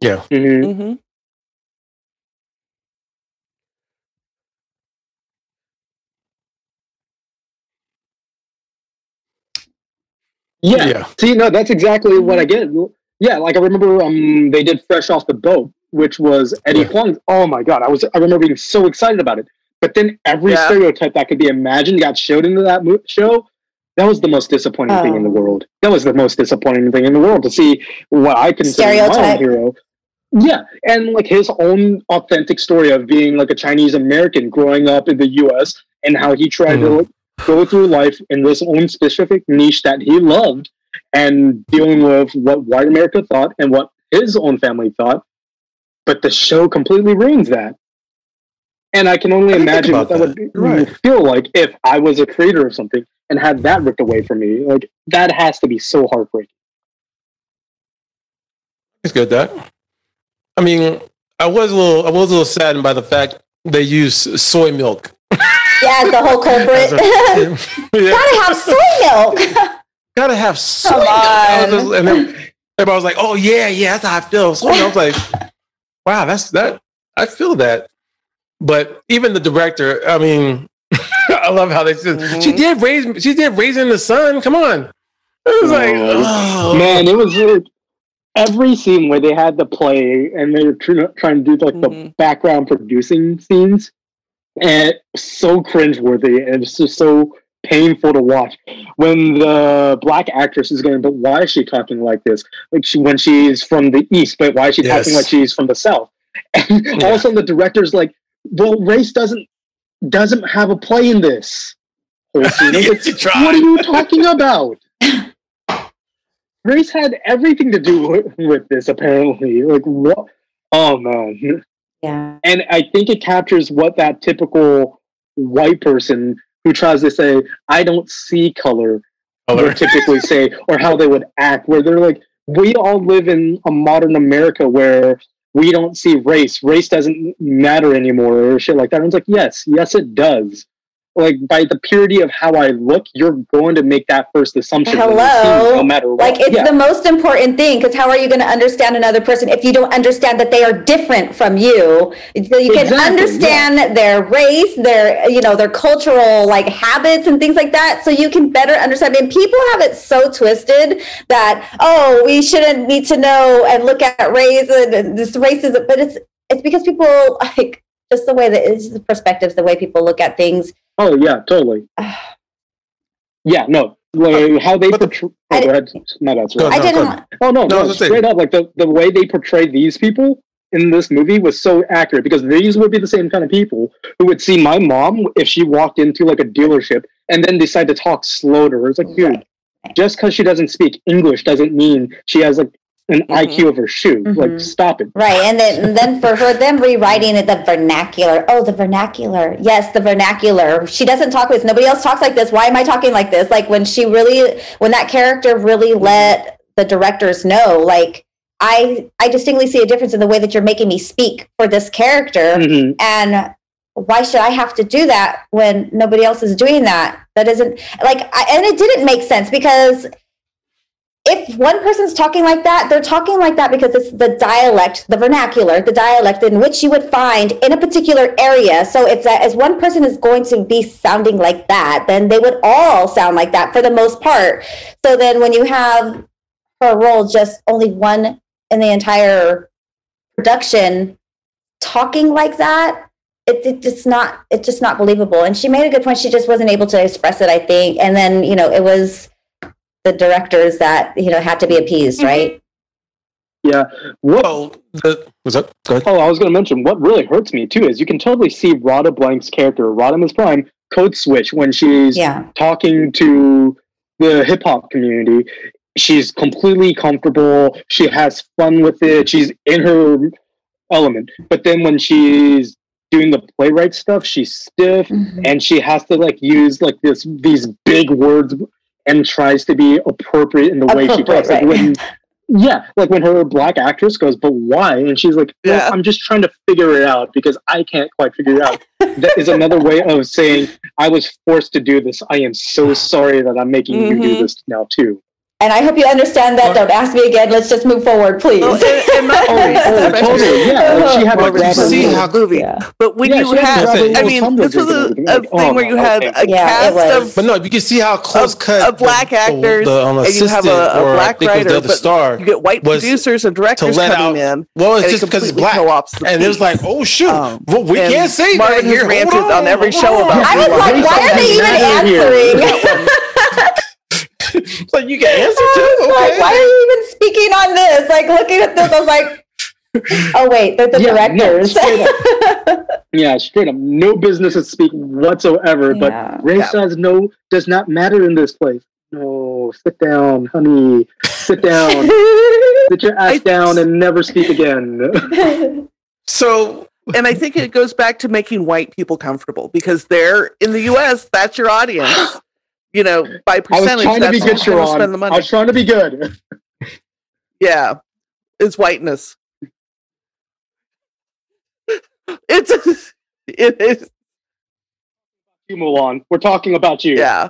Yeah. Mhm. hmm Yeah. Yeah. See, no, that's exactly what I get. Yeah, like I remember um they did Fresh Off the Boat, which was Eddie Yeah. Huang. Oh my god, I was I remember being so excited about it. But then every Yeah. stereotype that could be imagined got showed into that mo- show. That was the most disappointing thing in the Oh. world. That was the most disappointing thing in the world to see what I consider my own hero. Yeah, and like his own authentic story of being like a Chinese American growing up in the U.S. and how he tried to like, go through life in this own specific niche that he loved, and dealing with what white America thought and what his own family thought. But the show completely ruins that. And I can only I imagine what that, that. would Right. feel like if I was a creator of something and had that ripped away from me. Like that has to be so heartbreaking. It's good that. I mean, I was a little, I was a little saddened by the fact they use soy milk. Yeah, the whole culprit. a- yeah. Gotta have soy milk. gotta have soy Come milk. I was on. just- and then everybody was like, "Oh yeah, yeah, that's how I feel." So I was like, "Wow, that's that." I feel that. But even the director, I mean, I love how they said she Mhm. did raise, she did raising the sun. Come on, it was like, oh, Man, it was like every scene where they had the play and they were tr- trying to do like the Mhm. background producing scenes, and so cringeworthy and it's just so painful to watch. When the black actress is going, but why is she talking like this? Like she when she's from the east, but why is she Yes. talking like she's from the south? And Yeah. also the director's like, well, race doesn't doesn't have a play in this. whole scene. I was like, She what are you talking about? Race had everything to do with, with this, apparently. Like, what? Oh, man. Yeah. And I think it captures what that typical white person who tries to say, I don't see color, Color. would typically say, or how they would act, where they're like, we all live in a modern America where we don't see race. Race doesn't matter anymore, or shit like that. And it's like, yes, yes, it does. Like by the purity of how I look, you're going to make that first assumption. Hello? no matter what. Like it's Yeah. the most important thing because how are you going to understand another person if you don't understand that they are different from you? So you can Exactly, understand their race, their you know their cultural like habits and things like that, so you can better understand. And people have it so twisted that oh we shouldn't need to know and look at race and this racism, but it's it's because people like just the way that is the perspectives, the way people look at things. Oh yeah, totally. yeah, no. Like how they But the- portray. Oh, I Oh, go ahead. No, that's I no, didn't. Oh no, No, no, straight up, like the, the way they portray these people in this movie was so accurate because these would be the same kind of people who would see my mom if she walked into like a dealership and then decide to talk slow to her. It's like, dude, Right. just because she doesn't speak English doesn't mean she has like an Mhm. IQ of her shoe. Like, Mhm. stop it. Right, and then and then for her, them rewriting it, the vernacular. Oh, the vernacular. Yes, the vernacular. She doesn't talk with Nobody else talks like this. Why am I talking like this? Like when she really, when that character really let the directors know, like I, I distinctly see a difference in the way that you're making me speak for this character, Mhm. and why should I have to do that when nobody else is doing that? That isn't like, I, and it didn't make sense because if one person's talking like that, they're talking like that because it's the dialect, the vernacular, the dialect in which you would find in a particular area. So if that as one person is going to be sounding like that, then they would all sound like that for the most part. So then when you have her role just only one in the entire production talking like that, it, it not it's just not believable. And she made a good point. She just wasn't able to express it, I think. And then, you know, it was the directors that you know had to be appeased, right? Yeah. What Oh, the, was that? Go ahead. Oh, I was going to mention what really hurts me too is you can totally see Radha Blank's character, RadhaMUSPrime, code switch when she's Yeah, talking to the hip hop community. She's completely comfortable. She has fun with it. She's in her element. But then when she's doing the playwright stuff, she's stiff Mhm. and she has to like use like this these big words and tries to be appropriate in the way she Appropriate, talks. Like when yeah, like when her black actress goes, but why? And she's like, well, Yeah. I'm just trying to figure it out because I can't quite figure it out. that is another way of saying I was forced to do this. I am so sorry that I'm making you do Mhm. this now too. And I hope you understand that. Don't ask me again. Let's just move forward, please. Well, and, and not Oh, oh, totally. Yeah, like she had Well, to but you grab her see how movie. yeah. But when Yeah, you she had to had, grab her I mean, this was a, a thing oh, where you no, had okay. a Yeah, cast of But no, you can see how close of- cut of black the, the- actors, the, um, and you have a- a black think it writer, the other but star. you get white producers and directors coming out- in. Well, it's and it just because it's black, co-ops and it was like, oh shoot, Um, well, we can't say Marvin that here. Hold ranted on every show on. about I was like, why are they even answering? It's like you can answer I too. was like, why are you even speaking on this? Like looking at this, I was like, Oh wait, they're the Yeah, no, directors. straight Yeah, straight up, no business at speak whatsoever. But Yeah. race Yeah. size no does not matter in this place. No, sit down, honey. Sit down. Sit your ass I- down and never speak again. So and I think it goes back to making white people comfortable because they're in the U.S. That's your audience. You know, by percentage, I was percentage, trying to that's be good, who's gonna Sharon. spend the I money. was trying to be good. Yeah, it's whiteness. It's it is You, Mulan. We're talking about you. yeah.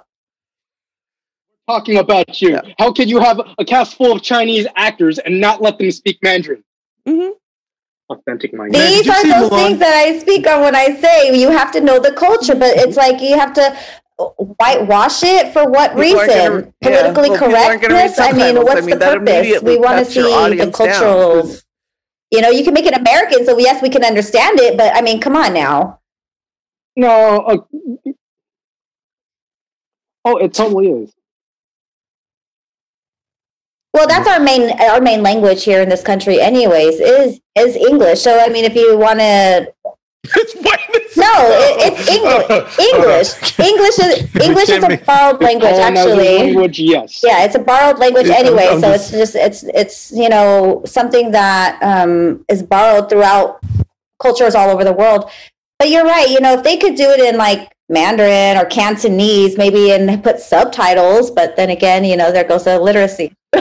Talking about you. Yeah. How can you have a cast full of Chinese actors and not let them speak Mandarin? hmm Authentic Mandarin. These are see those Mulan? things that I speak on when I say you have to know the culture, but it's like you have to whitewash it for what People reason? gonna- yeah, Politically well, people aren't gonna read correctness? I mean, what's I mean, the purpose? We want to see the cultural. down, You know, you can make it American, so yes, we can understand it, but I mean, come on now. No. Uh, oh, it totally is. Well, that's our main our main language here in this country, anyways, is is English. So I mean, if you want to it's whiteness. No, it- it's English. English. English is English is a borrowed language, actually. Language, yes. Yeah, it's a borrowed language I'm- anyway. I'm so just- it's just it's it's you know something that um, is borrowed throughout cultures all over the world. But you're right. You know, if they could do it in like Mandarin or Cantonese, maybe and put subtitles. But then again, you know, there goes the literacy.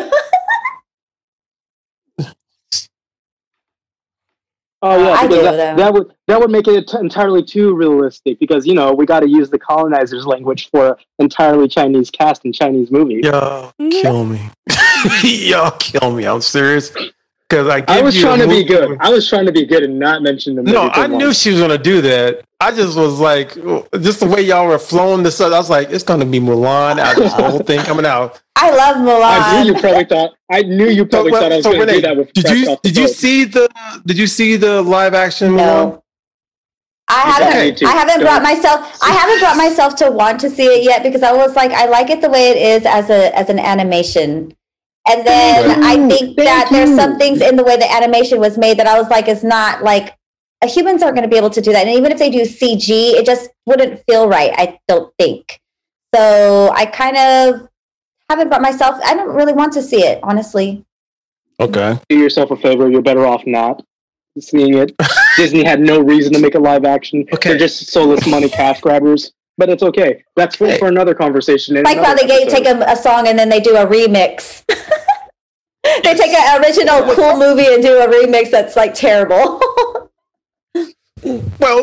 Oh yeah, I do, that, that would that would make it t- entirely too realistic. Because you know we got to use the colonizers' language for entirely Chinese cast and Chinese movies. Y'all Mhm. kill me. Y'all kill me. I'm serious. Because I, I was you trying to be good. with- I was trying to be good and not mention the movie. No, for I knew she was gonna do that. I just was like, just the way y'all were flowing this up. I was like, it's gonna be Mulan. I, the whole thing coming out. I love Mulan. I knew you probably thought. I knew you probably So, thought I was so going to Renee, do that with. did you did you see the did you see the live action Mulan? No. I haven't. Okay. I haven't brought myself. I haven't brought myself to want to see it yet because I was like, I like it the way it is as a as an animation, and then Thank I think Thank that there's some things in the way the animation was made that I was like, is not like uh, humans aren't going to be able to do that, and even if they do CG, it just wouldn't feel right. I don't think. So I kind of haven't brought myself. I don't really want to see it, honestly. Okay. do yourself a favor. You're better off not seeing it. Disney had no reason to make a live action. Okay. They're just soulless money cash grabbers. But it's okay. That's for, for another conversation. in like how they get, take a, a song and then they do a remix. they take an original cool movie and do a remix that's like terrible. Well,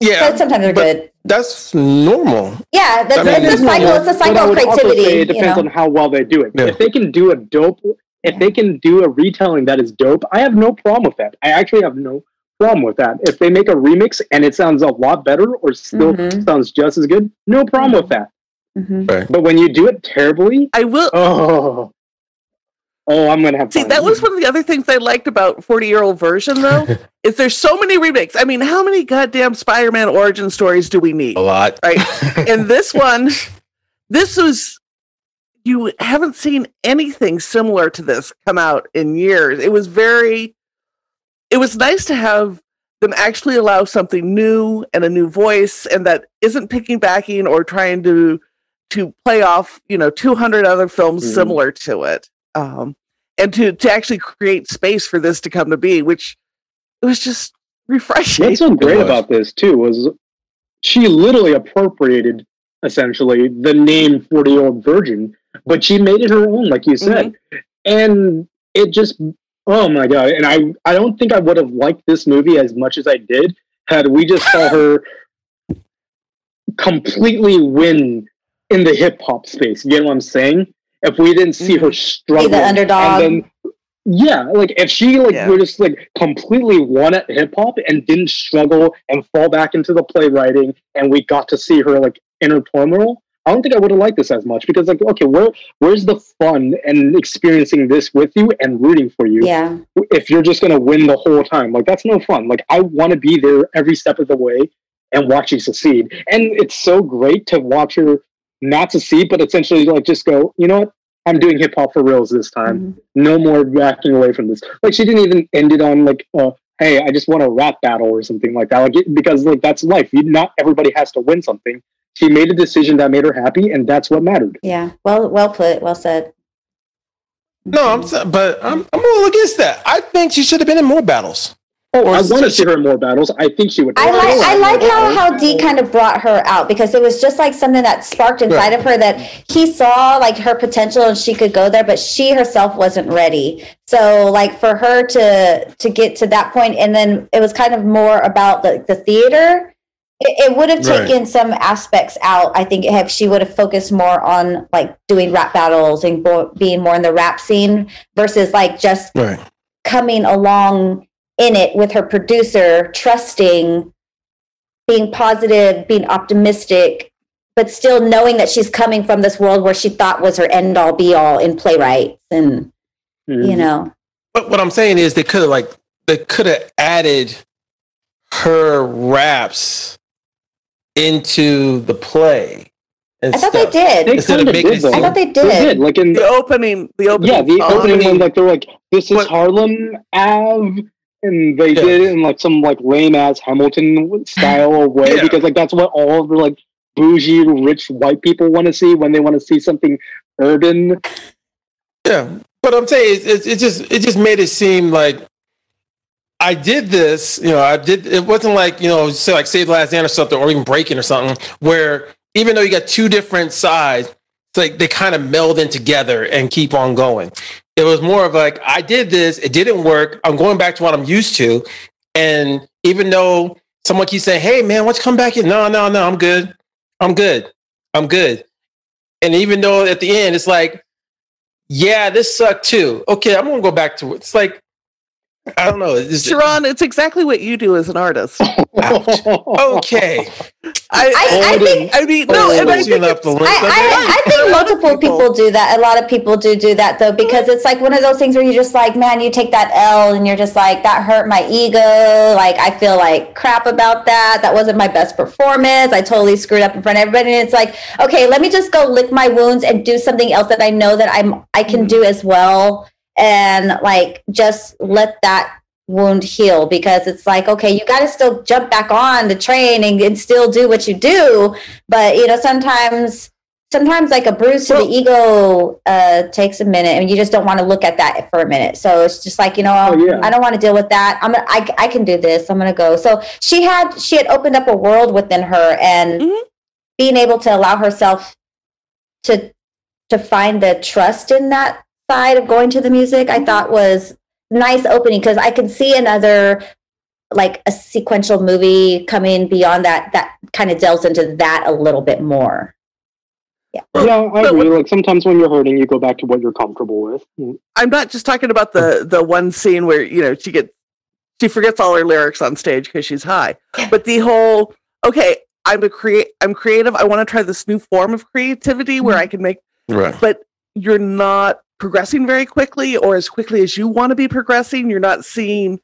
yeah, but sometimes they're but- good. that's normal. Yeah, that's, I mean, it's a cycle. It's a But cycle of would also creativity. say it you depends know? on how well they do it. Yeah. If they can do a dope, if they can do a retelling that is dope, I have no problem with that. I actually have no problem with that. If they make a remix and it sounds a lot better or still Mhm. sounds just as good, no problem with that. Mhm. But when you do it terribly, I will. oh, oh, I'm gonna have See, fun. that was one of the other things I liked about 40 year old version, though, is there's so many remakes. I mean, how many goddamn Spider Man origin stories do we need? A lot. Right. And this one, this was, you haven't seen anything similar to this come out in years. It was very, it was nice to have them actually allow something new and a new voice and that isn't picking backing or trying to to play off you know 200 other films Mhm. similar to it um and to to actually create space for this to come to be which it was just refreshing What's so great about this too was she literally appropriated essentially the name 40 year old virgin, but she made it her own, like you said. And it just oh my god. And I I don't think I would have liked this movie as much as I did had we just saw her completely win in the hip hop space. You get what I'm saying? If we didn't see mm. her struggle the underdog. and then yeah, like if she like Yeah. were just like completely won at hip hop and didn't struggle and fall back into the playwriting, and we got to see her like inner turmoil, I don't think I would have liked this as much because like okay, where where's the fun and experiencing this with you and rooting for you Yeah. if you're just gonna win the whole time? Like that's no fun. Like I want to be there every step of the way and watch you succeed, and it's so great to watch her not succeed, but essentially like just go, you know what? I'm doing hip hop for reals this time. Mhm. No more backing away from this. Like she didn't even end it on like, uh, hey, I just want a rap battle or something like that. Like it, because like that's life. You, not everybody has to win something. She made a decision that made her happy, and that's what mattered. Yeah. Well, well put. Well said. No, I'm s- but I'm I'm a little against that. I think she should have been in more battles. Oh, Or I want to see her in more battles. I think she would. I like I like how how Dee kind of brought her out because it was just like something that sparked inside of her that he saw like her potential and she could go there, but she herself wasn't ready. So like for her to to get to that point, and then it was kind of more about the the theater. It, it would have Right. taken some aspects out. I think if she would have focused more on like doing rap battles and bo- being more in the rap scene versus like just Right. coming along in it with her producer, trusting, being positive, being optimistic, but still knowing that she's coming from this world where she thought was her end all be all in playwrights and Mhm. you know. But what I'm saying is they could have like they could have added her raps into the play. And I thought they did. They Instead of kinda making did, seem- I thought they They did. did. Like in The opening, the opening. yeah, the song. opening mean- one, like they're like, "This is What- Harlem Ave," and they Yeah. did it in like some like lame ass Hamilton style way Yeah. because like that's what all the like bougie rich white people want to see when they want to see something urban. Yeah, but I'm saying it, it, it just it just made it seem like I did this. You know, I did. It wasn't like you know, say like Save the Last Dance or something, or even Breaking or something, where even though you got two different sides, it's like they kind of meld in together and keep on going. It was more of like I did this, it didn't work. I'm going back to what I'm used to, and even though someone keeps saying, "Hey, man, let's come back here," no, no, no, I'm good. I'm good. I'm good. And even though at the end it's like yeah, this sucked too. Okay, I'm gonna go back to it. It's like I don't know. It's just, Sharon, it's exactly what you do as an artist. okay. I, I, I think I mean, no, oh, and I think up the link. I, I, I think multiple people do that. A lot of people do do that though, because it's like one of those things where you're just like, man, you take that L and you're just like, that hurt my ego. Like, I feel like crap about that. That wasn't my best performance. I totally screwed up in front of everybody. And it's like, okay, let me just go lick my wounds and do something else that I know that I'm, I can mm. do as well. And like, just let that wound heal because it's like, okay, you got to still jump back on the train and, and still do what you do. But, you know, sometimes sometimes like a bruise to Well- the ego uh, takes a minute and you just don't want to look at that for a minute so it's just like you know Oh, yeah. i don't want to deal with that i'm gonna, I, I can do this i'm gonna go so she had she had opened up a world within her and Mhm. being able to allow herself to to find the trust in that side of going to the music i thought was nice opening because i could see another like a sequential movie coming beyond that that kind of delves into that a little bit more yeah, I agree. Like sometimes when you're hurting, you go back to what you're comfortable with. Mm. I'm not just talking about the the one scene where you know she gets she forgets all her lyrics on stage because she's high, but the whole okay, I'm a create I'm creative. I want to try this new form of creativity where mm-hmm. I can make, Right. but you're not progressing very quickly or as quickly as you want to be progressing. You're not seeing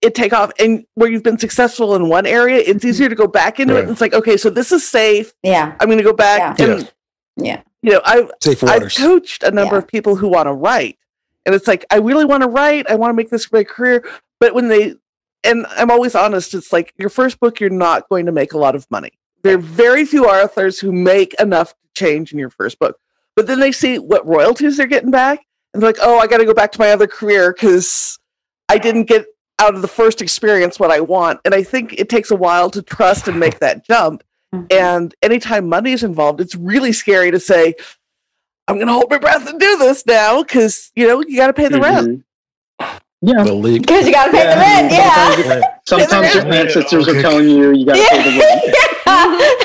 it take off, and where you've been successful in one area, it's easier to go back into it. Right. And it's like okay, so this is safe. yeah I'm going to go back Yeah. and yeah you know I Safe I've coached a number Yeah. of people who want to write, and it's like I really want to write. I want to make this my career, but when they and I'm always honest, it's like your first book, you're not going to make a lot of money. There are very few authors who make enough to change in your first book, but then they see what royalties they're getting back, and they're like, "Oh, I got to go back to my other career because I didn't get out of the first experience what I want." And I think it takes a while to trust and make that jump. Mhm. And anytime money is involved, it's really scary to say, I'm going to hold my breath and do this now because, you know, you got to pay the rent. Mhm. Yeah. The league. because you got to pay the rent yeah Sometimes, sometimes your Yeah. ancestors are telling you you got to pay the rent. yeah.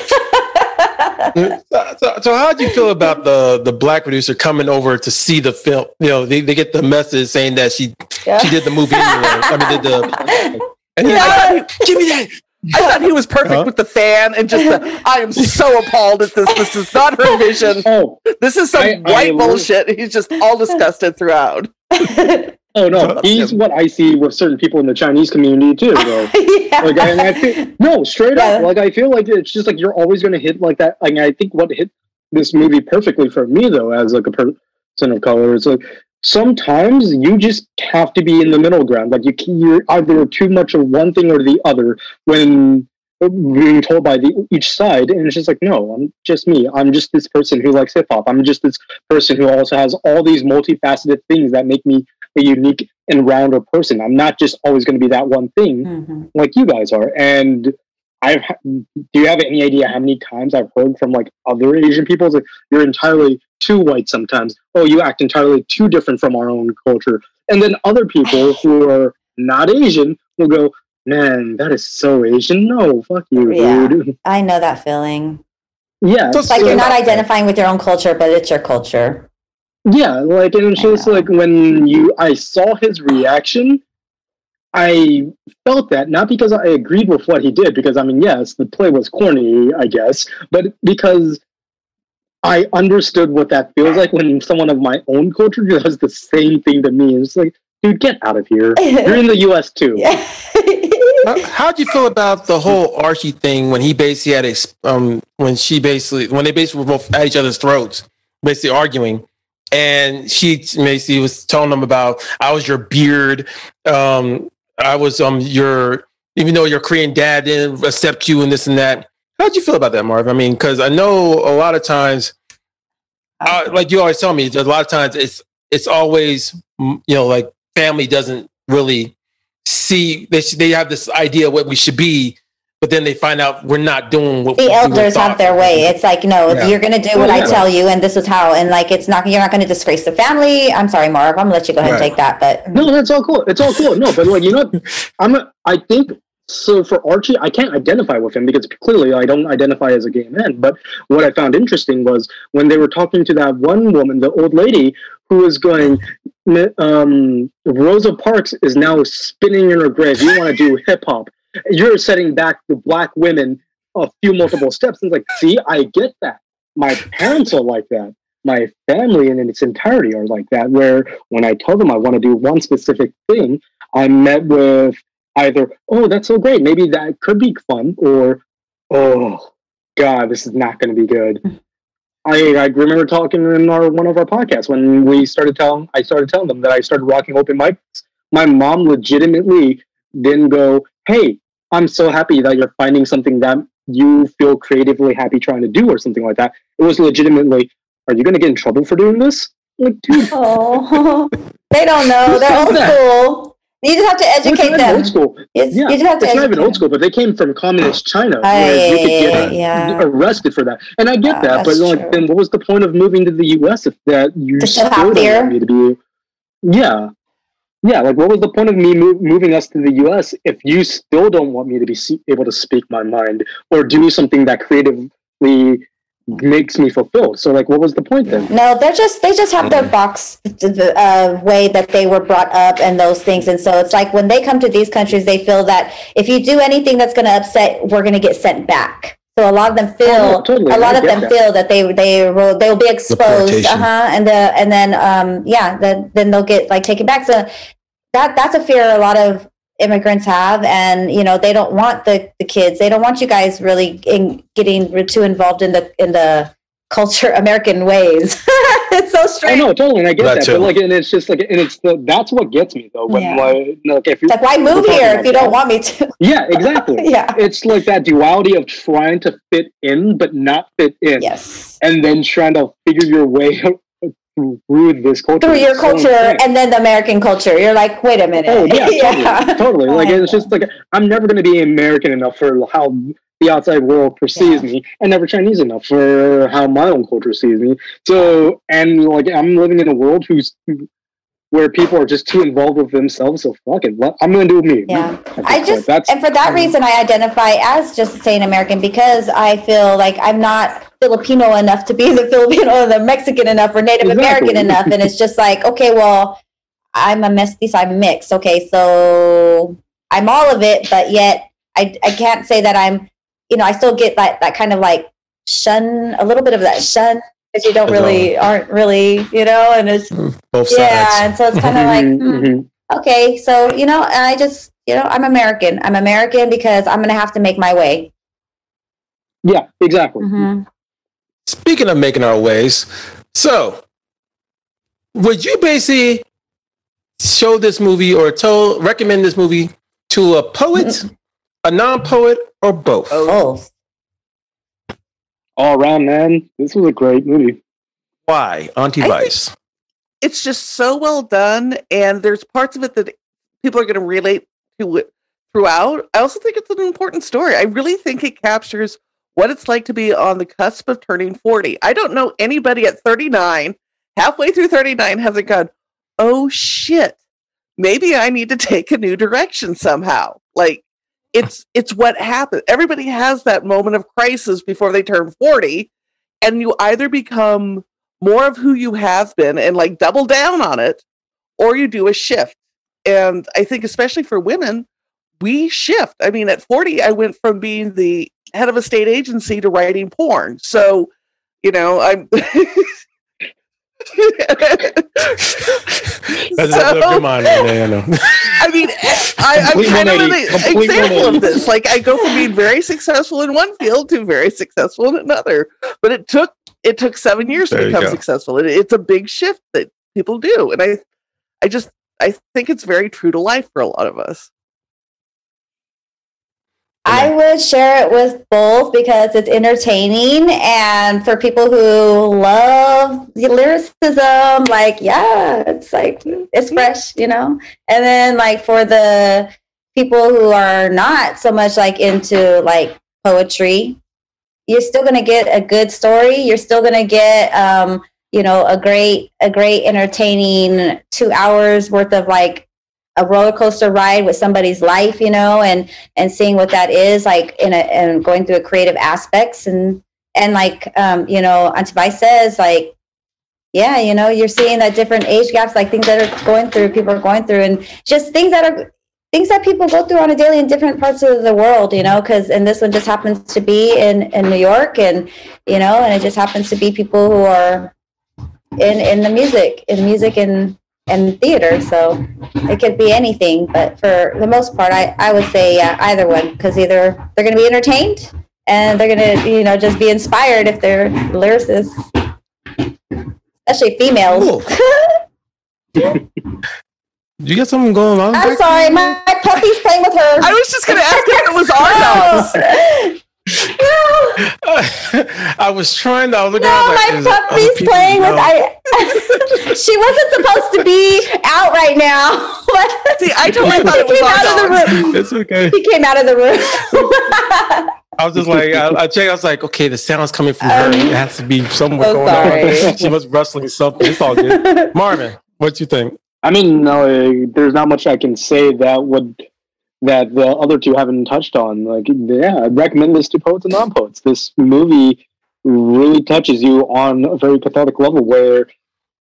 So, so, so how do you feel about the the black producer coming over to see the film? You know, they, they get the message saying that she she did the movie anyway. I mean, did the and he's I like, give me that. I thought he was perfect Huh? with the fan and just the, I am so appalled at this. This is not her vision. Oh, This is some I- I white will- bullshit. He's just all disgusted throughout. oh no, he's what I see with certain people in the Chinese community too, though. yeah. Like, I, and I feel, no, straight up. Like, I feel like it's just like you're always going to hit like that. Like, I think what hit this movie perfectly for me, though, as like a person of color. is like sometimes you just have to be in the middle ground. Like you, you're either too much of one thing or the other when being told by the each side, and it's just like, no, I'm just me. I'm just this person who likes hip hop. I'm just this person who also has all these multifaceted things that make me a unique and rounder person. I'm not just always going to be that one thing Mm-hmm. like you guys are. And I've do you have any idea how many times I've heard from like other Asian people that you're entirely too white sometimes. Oh, you act entirely too different from our own culture. And then other people who are not Asian will go, Man, that is so Asian. No, fuck you, Yeah. dude. I know that feeling. Yeah. It's like so- you're not identifying with your own culture, but it's your culture. Yeah, like and it's I just like when you I saw his reaction, I felt that not because I agreed with what he did, because I mean, yes, the play was corny, I guess, but because I understood what that feels like when someone of my own culture does the same thing to me. It's like, dude, get out of here. You're in the US too. Yeah. How, how'd you feel about the whole Archie thing when he basically had a, um, when she basically, when they basically were both at each other's throats, basically arguing. And she basically was telling them about, I was your beard. Um, I was um your, even though your Korean dad didn't accept you and this and that. How'd you feel about that, Marv? I mean, because I know a lot of times, uh, like you always tell me, a lot of times it's it's always you know like family doesn't really see they they have this idea of what we should be, but then they find out we're not doing what the we were elders have their way. It's like, no, Yeah. you're going to do what I tell you, and this is how. And like, it's not, you're not going to disgrace the family. I'm sorry, Marv. I'm going to let you go ahead and take that. But No, that's all cool. It's all cool. No, but like you know, I'm. A, I think so. For Archie, I can't identify with him because clearly I don't identify as a gay man. But what I found interesting was when they were talking to that one woman, the old lady, who was going. Um, Rosa Parks is now spinning in her grave. You want to do hip hop? You're setting back the black women a few multiple steps. And it's like, see, I get that. My parents are like that my family in its entirety are like that where when i tell them i want to do one specific thing i'm met with either oh that's so great maybe that could be fun or oh god this is not going to be good I, I remember talking in our one of our podcasts when we started telling I started telling them that I started rocking open mics. My mom legitimately didn't go, "Hey, I'm so happy that you're finding something that you feel creatively happy trying to do or something like that." It was legitimately, "Are you going to get in trouble for doing this?" Like, dude, oh, they don't know. They're old school. You just have to educate them. old school. It's, Yeah, you just have to It's not even old school, but they came from communist China, Ah, where you could get yeah. arrested for that. And I get that, but like, true. then what was the point of moving to the U.S. if that you To still don't fear? want me to be? Yeah, yeah. Like, what was the point of me moving us to the U.S. if you still don't want me to be se- able to speak my mind or do something that creatively makes me fulfilled? So, like, what was the point then? No, they're just they just have their box uh, way that they were brought up and those things, and so it's like when they come to these countries, they feel that if you do anything that's going to upset, we're going to get sent back. So a lot of them feel Oh, no, totally. a lot I of them that. feel that they they will they will be exposed, uh huh, and the and then um yeah, then then they'll get like taken back. So that that's a fear a lot of immigrants have and you know they don't want the, the kids they don't want you guys really in, getting too involved in the in the culture american ways it's so strange. I know, totally, and I get That that, too. but like, and it's just like, and it's the that's what gets me though. When Yeah. like, like if you, it's like why move here if you don't want me to yeah, exactly. yeah it's like that duality of trying to fit in but not fit in yes and then trying to figure your way through this culture through your It's so culture insane. and then the american culture you're like wait a minute oh yeah totally totally like oh, it's just like i'm never going to be american enough for how the outside world perceives me and never chinese enough for how my own culture sees me so and like i'm living in a world who's where people are just too involved with themselves so fuck it i'm going to do me Yeah. I just that's and for that reason I identify as just saying American because I feel like I'm not Filipino enough to be the Filipino or the Mexican enough or Native Exactly. American enough. And it's just like, okay, well, I'm a mestizo, I'm mixed. Okay, so I'm all of it, but yet I I can't say that I'm you know, I still get that that kind of like shun a little bit of that shun because you don't really aren't really, you know, and it's Both yeah, sides. and so it's kind of like mhm. okay, so you know, and I just you know, I'm American. I'm American because I'm gonna have to make my way. yeah exactly Mm-hmm. Speaking of making our ways, so would you basically show this movie or tell recommend this movie to a poet, a non-poet, or both? Oh, All around, man. This was a great movie. Why? Auntie I Vice? it's just so well done and there's parts of it that people are going to relate to it throughout i also think it's an important story i really think it captures what it's like to be on the cusp of turning 40 i don't know anybody at 39 halfway through 39 hasn't gone oh shit maybe i need to take a new direction somehow like it's it's what happens everybody has that moment of crisis before they turn 40 and you either become more of who you have been and like double down on it, or you do a shift. And I think, especially for women, we shift. I mean, at 40, I went from being the head of a state agency to writing porn. So, you know, I'm. That's So- your mind right there, I know. I mean, eh, I, I'm kind of an example of this. Like, I go from being very successful in one field to very successful in another. But it took it took seven years There to become successful. It, it's a big shift that people do, and I, I just I think it's very true to life for a lot of us. I would share it with both because it's entertaining and for people who love the lyricism, like, yeah, it's like, it's fresh, you know? And then, like, for the people who are not so much like into like poetry, you're still going to get a good story. You're still going to get, um, you know, a great, a great entertaining two hours worth of like a roller coaster ride with somebody's life, you know, and and seeing what that is like in a and going through a creative aspects. And and like um, you know, Auntie Vice says like yeah, you know, you're seeing that different age gaps, like things that are going through, people are going through, and just things that are things that people go through on a daily in different parts of the world, you know, because and this one just happens to be in in New York, and you know, and it just happens to be people who are in in the music, in music and and theater, so it could be anything. But for the most part, I I would say yeah, either one, because either they're going to be entertained and they're going to you know just be inspired if they're lyricists, especially females. You got something going on? I'm back sorry, my, my puppy's playing with her. I was just going to ask if it was our house. no, I was trying to. I was looking no, around like, my is puppy's playing with. I. she wasn't supposed to be out right now. but See, I totally thought she it was came our out of the room. It's okay. She came out of the room. I was just like, I, I checked. I was like, okay, the sound's coming from her. Um, It has to be somewhere so going sorry. on. she was rustling something. It's all good. Marvin, what do you think? I mean, no, uh, there's not much I can say that would that the other two haven't touched on. Like, yeah, I'd recommend this to poets and non-poets. This movie really touches you on a very cathartic level, where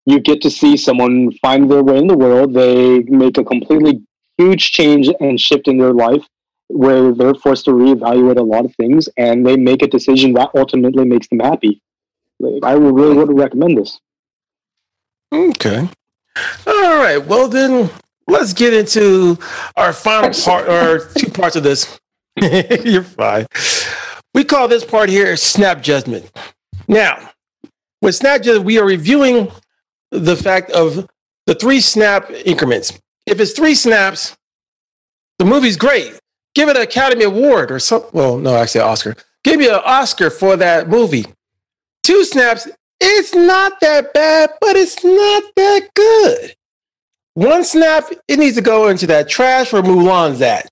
you get to see someone find their way in the world. They make a completely huge change and shift in their life, where they're forced to reevaluate a lot of things, and they make a decision that ultimately makes them happy. Like, I really would recommend this. Okay. All right. Well, then let's get into our final part or two parts of this. You're fine. We call this part here snap judgment. Now, with snap judgment, we are reviewing the fact of the three snap increments. If it's three snaps, the movie's great. Give it an Academy Award or something. Well, no, actually, Oscar. Give you an Oscar for that movie. Two snaps, it's not that bad, but it's not that good. One snap, it needs to go into that trash where Mulan's at.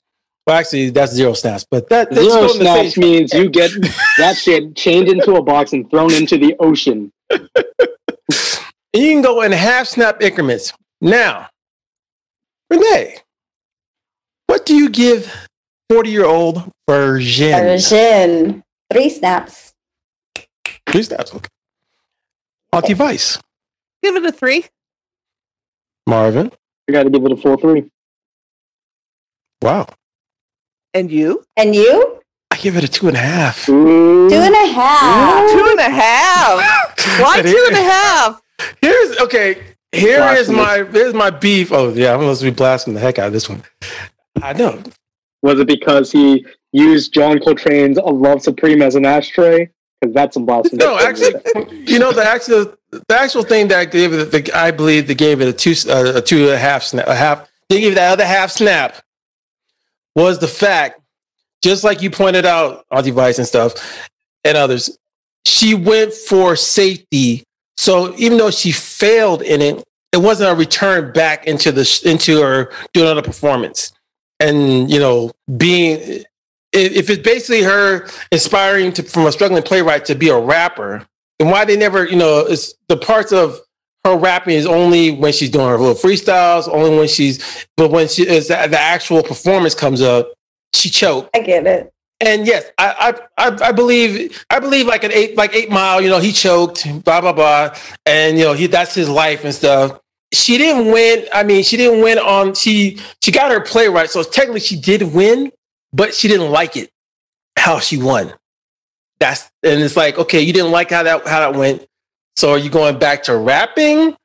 Well, actually, that's zero snaps, but that that's Zero still in the snaps means you get that shit chained into a box and thrown into the ocean. And you can go in half snap increments. Now, Renee, what do you give 40 year old Virgin? Virgin. Three snaps. Three snaps, okay. Auntie Vice, Give it a three. Marvin, I got to give it a full three. wow. And you? And you? I give it a two and a half. Ooh. Two and a half. Two and a half. Why And two here- and a half? Here's okay. Here is Blasphemy. my here's my beef. Oh yeah, I'm supposed to be blasting the heck out of this one. I know. Was it because he used John Coltrane's "A Love Supreme" as an ashtray? Because that's some blasphemy. No, actually, you know the actual the actual thing that gave it, the, I believe they gave it a two, uh, a two and a half snap, a half. They gave that other half snap was the fact, just like you pointed out Auntie Vice and stuff, and others, she went for safety. So even though she failed in it, it wasn't a return back into the into her doing another performance, and you know being if it's basically her inspiring to, from a struggling playwright to be a rapper, and why they never, you know, it's the parts of her rapping is only when she's doing her little freestyles, only when she's, but when she is the, the actual performance comes up, she choked. I get it. And yes, I, I I believe I believe like an eight like eight mile, you know, he choked, blah blah blah, and you know he that's his life and stuff. She didn't win. I mean, she didn't win on she she got her playwright, so technically she did win, but she didn't like it how she won. That's and it's like, okay, you didn't like how that how that went. So are you going back to rapping?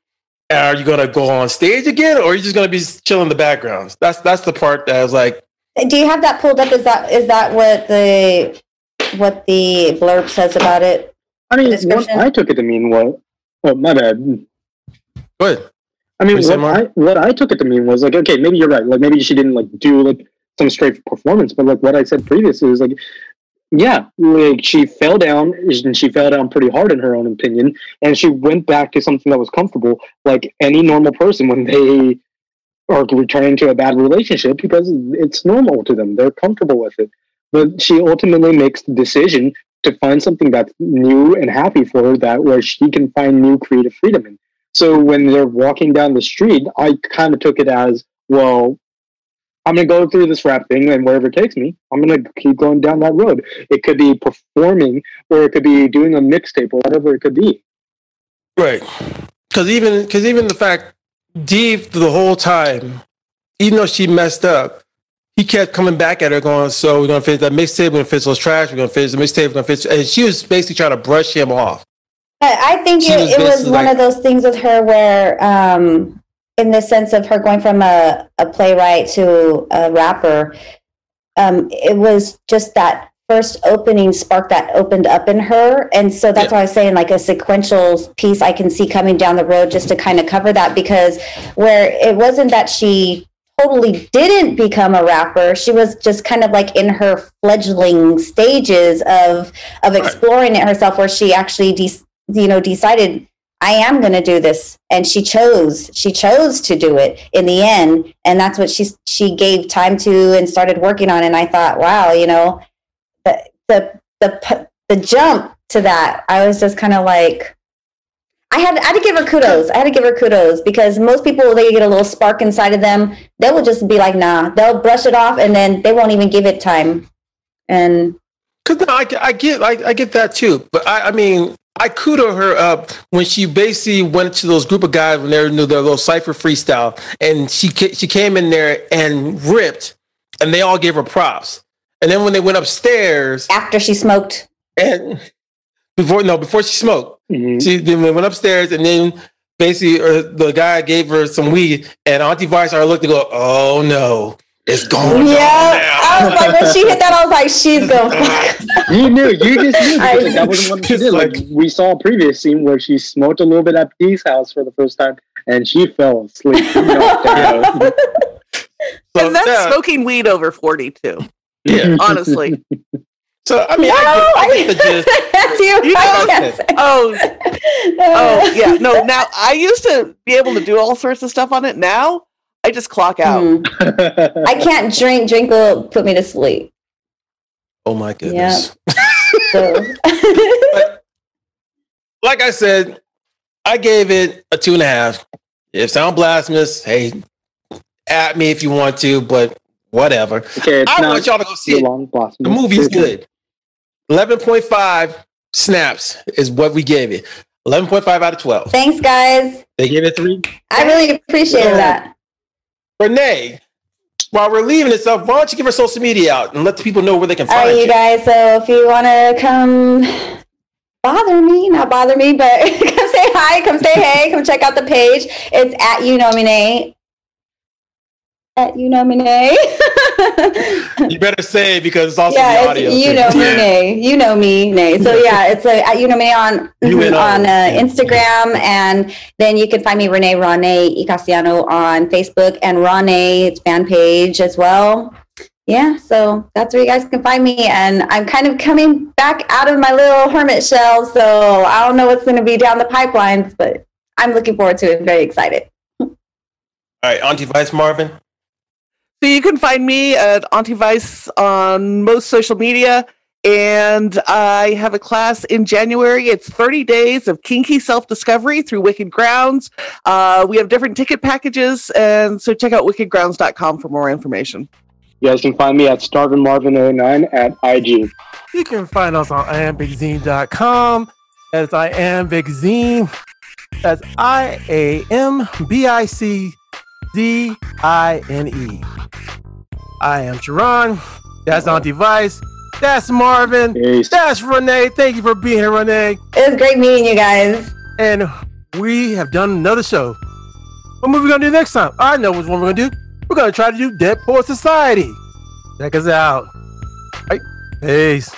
Are you gonna go on stage again, or are you just gonna be chilling in the backgrounds? That's that's the part that I was like. Uh, do you have that pulled up? Is that is that what the what the blurb says about it? I mean, what I took it to mean was, oh my bad. Go ahead. I mean, what I, what I took it to mean was like, okay, maybe you're right. Like, maybe she didn't like do like some straight performance. But like what I said previously is like, yeah, like she fell down and she fell down pretty hard in her own opinion, and she went back to something that was comfortable, like any normal person when they are returning to a bad relationship because it's normal to them. They're comfortable with it. But she ultimately makes the decision to find something that's new and happy for her that where she can find new creative freedom in. So when they're walking down the street, I kind of took it as, well, I'm going to go through this rap thing, and wherever it takes me, I'm going to keep going down that road. It could be performing, or it could be doing a mixtape, or whatever it could be. Right, because even because even the fact Dave the whole time, even though she messed up, he kept coming back at her, going, "So we're going to finish that mixtape. We're going to finish those trash. We're going to finish the mixtape. We're going to finish." And she was basically trying to brush him off. I think it, was, it was one like, of those things with her where um, in the sense of her going from a, a playwright to a rapper, um, it was just that first opening spark that opened up in her. And so that's yeah. why I was saying like a sequential piece I can see coming down the road just to kind of cover that because where it wasn't that she totally didn't become a rapper. She was just kind of like in her fledgling stages of of exploring it herself where she actually de- you know decided I am going to do this. And she chose, she chose to do it in the end. And that's what she, she gave time to and started working on. And I thought, wow, you know, the, the, the, the jump to that, I was just kind of like, I had, I had to give her kudos. I had to give her kudos because most people, they get a little spark inside of them. They will just be like, nah, they'll brush it off and then they won't even give it time. And Cause no, I, I get, I, I get that too. But I, I mean, I kudo her up when she basically went to those group of guys when they knew their little cipher freestyle, and she she came in there and ripped, and they all gave her props. And then when they went upstairs after she smoked, and before no before she smoked, mm-hmm. she then went upstairs, and then basically uh, the guy gave her some weed, and Auntie Vice I looked and go, oh no. It's going yeah, I was like, when she hit that, I was like, she's gonna. you knew, you just knew because that wasn't what she did. Like, like we saw a previous scene where she smoked a little bit at Dee's house for the first time, and she fell asleep. so, and that's yeah. smoking weed over forty too. Yeah, honestly. So I mean, no, I, I think the gist. you, you know, oh, oh, oh yeah. No, now I used to be able to do all sorts of stuff on it. Now I just clock out. Mm. I can't drink. Drink will put me to sleep. Oh my goodness. so. like I said, I gave it a two and a half. If sound blasphemous, hey, at me if you want to, but whatever. Okay, I want y'all to go see it. The movie is good. Eleven point five snaps is what we gave it. Eleven point five out of twelve. Thanks, guys. They gave it three. I really appreciate that. Renee, while we're leaving this up, why don't you give our social media out and let the people know where they can find All right, you. guys. So if you want to come bother me, not bother me, but come say hi, come say hey, come check out the page. It's at you nominate at you know Mine. you better say because it's also yeah, the audio. it's you know me, Nay. You know me, Nay. So yeah, it's a, at you know me on UNO, on uh, yeah. Instagram, and then you can find me Renee Rane Icasiano on Facebook and Rane fan page as well. Yeah, so that's where you guys can find me, and I'm kind of coming back out of my little hermit shell. So I don't know what's going to be down the pipelines, but I'm looking forward to it. Very excited. All right, Auntie Vice Marvin. So you can find me at Auntie Vice on most social media. And I have a class in January. It's 30 days of kinky self discovery through Wicked Grounds. Uh, we have different ticket packages. And so check out wickedgrounds.com for more information. You guys can find me at StarvinMarvin09 at IG. You can find us on iambiczine.com. That's Iambic Zine. That's I A M B I C Z I N E. I am Sharon. That's Auntie Vice. That's Marvin. Peace. That's Renee. Thank you for being here, Renee. It was great meeting you guys. And we have done another show. What movie we gonna do next time? I know what one we're gonna do. We're gonna try to do Dead Poets Society. Check us out. Right. Peace.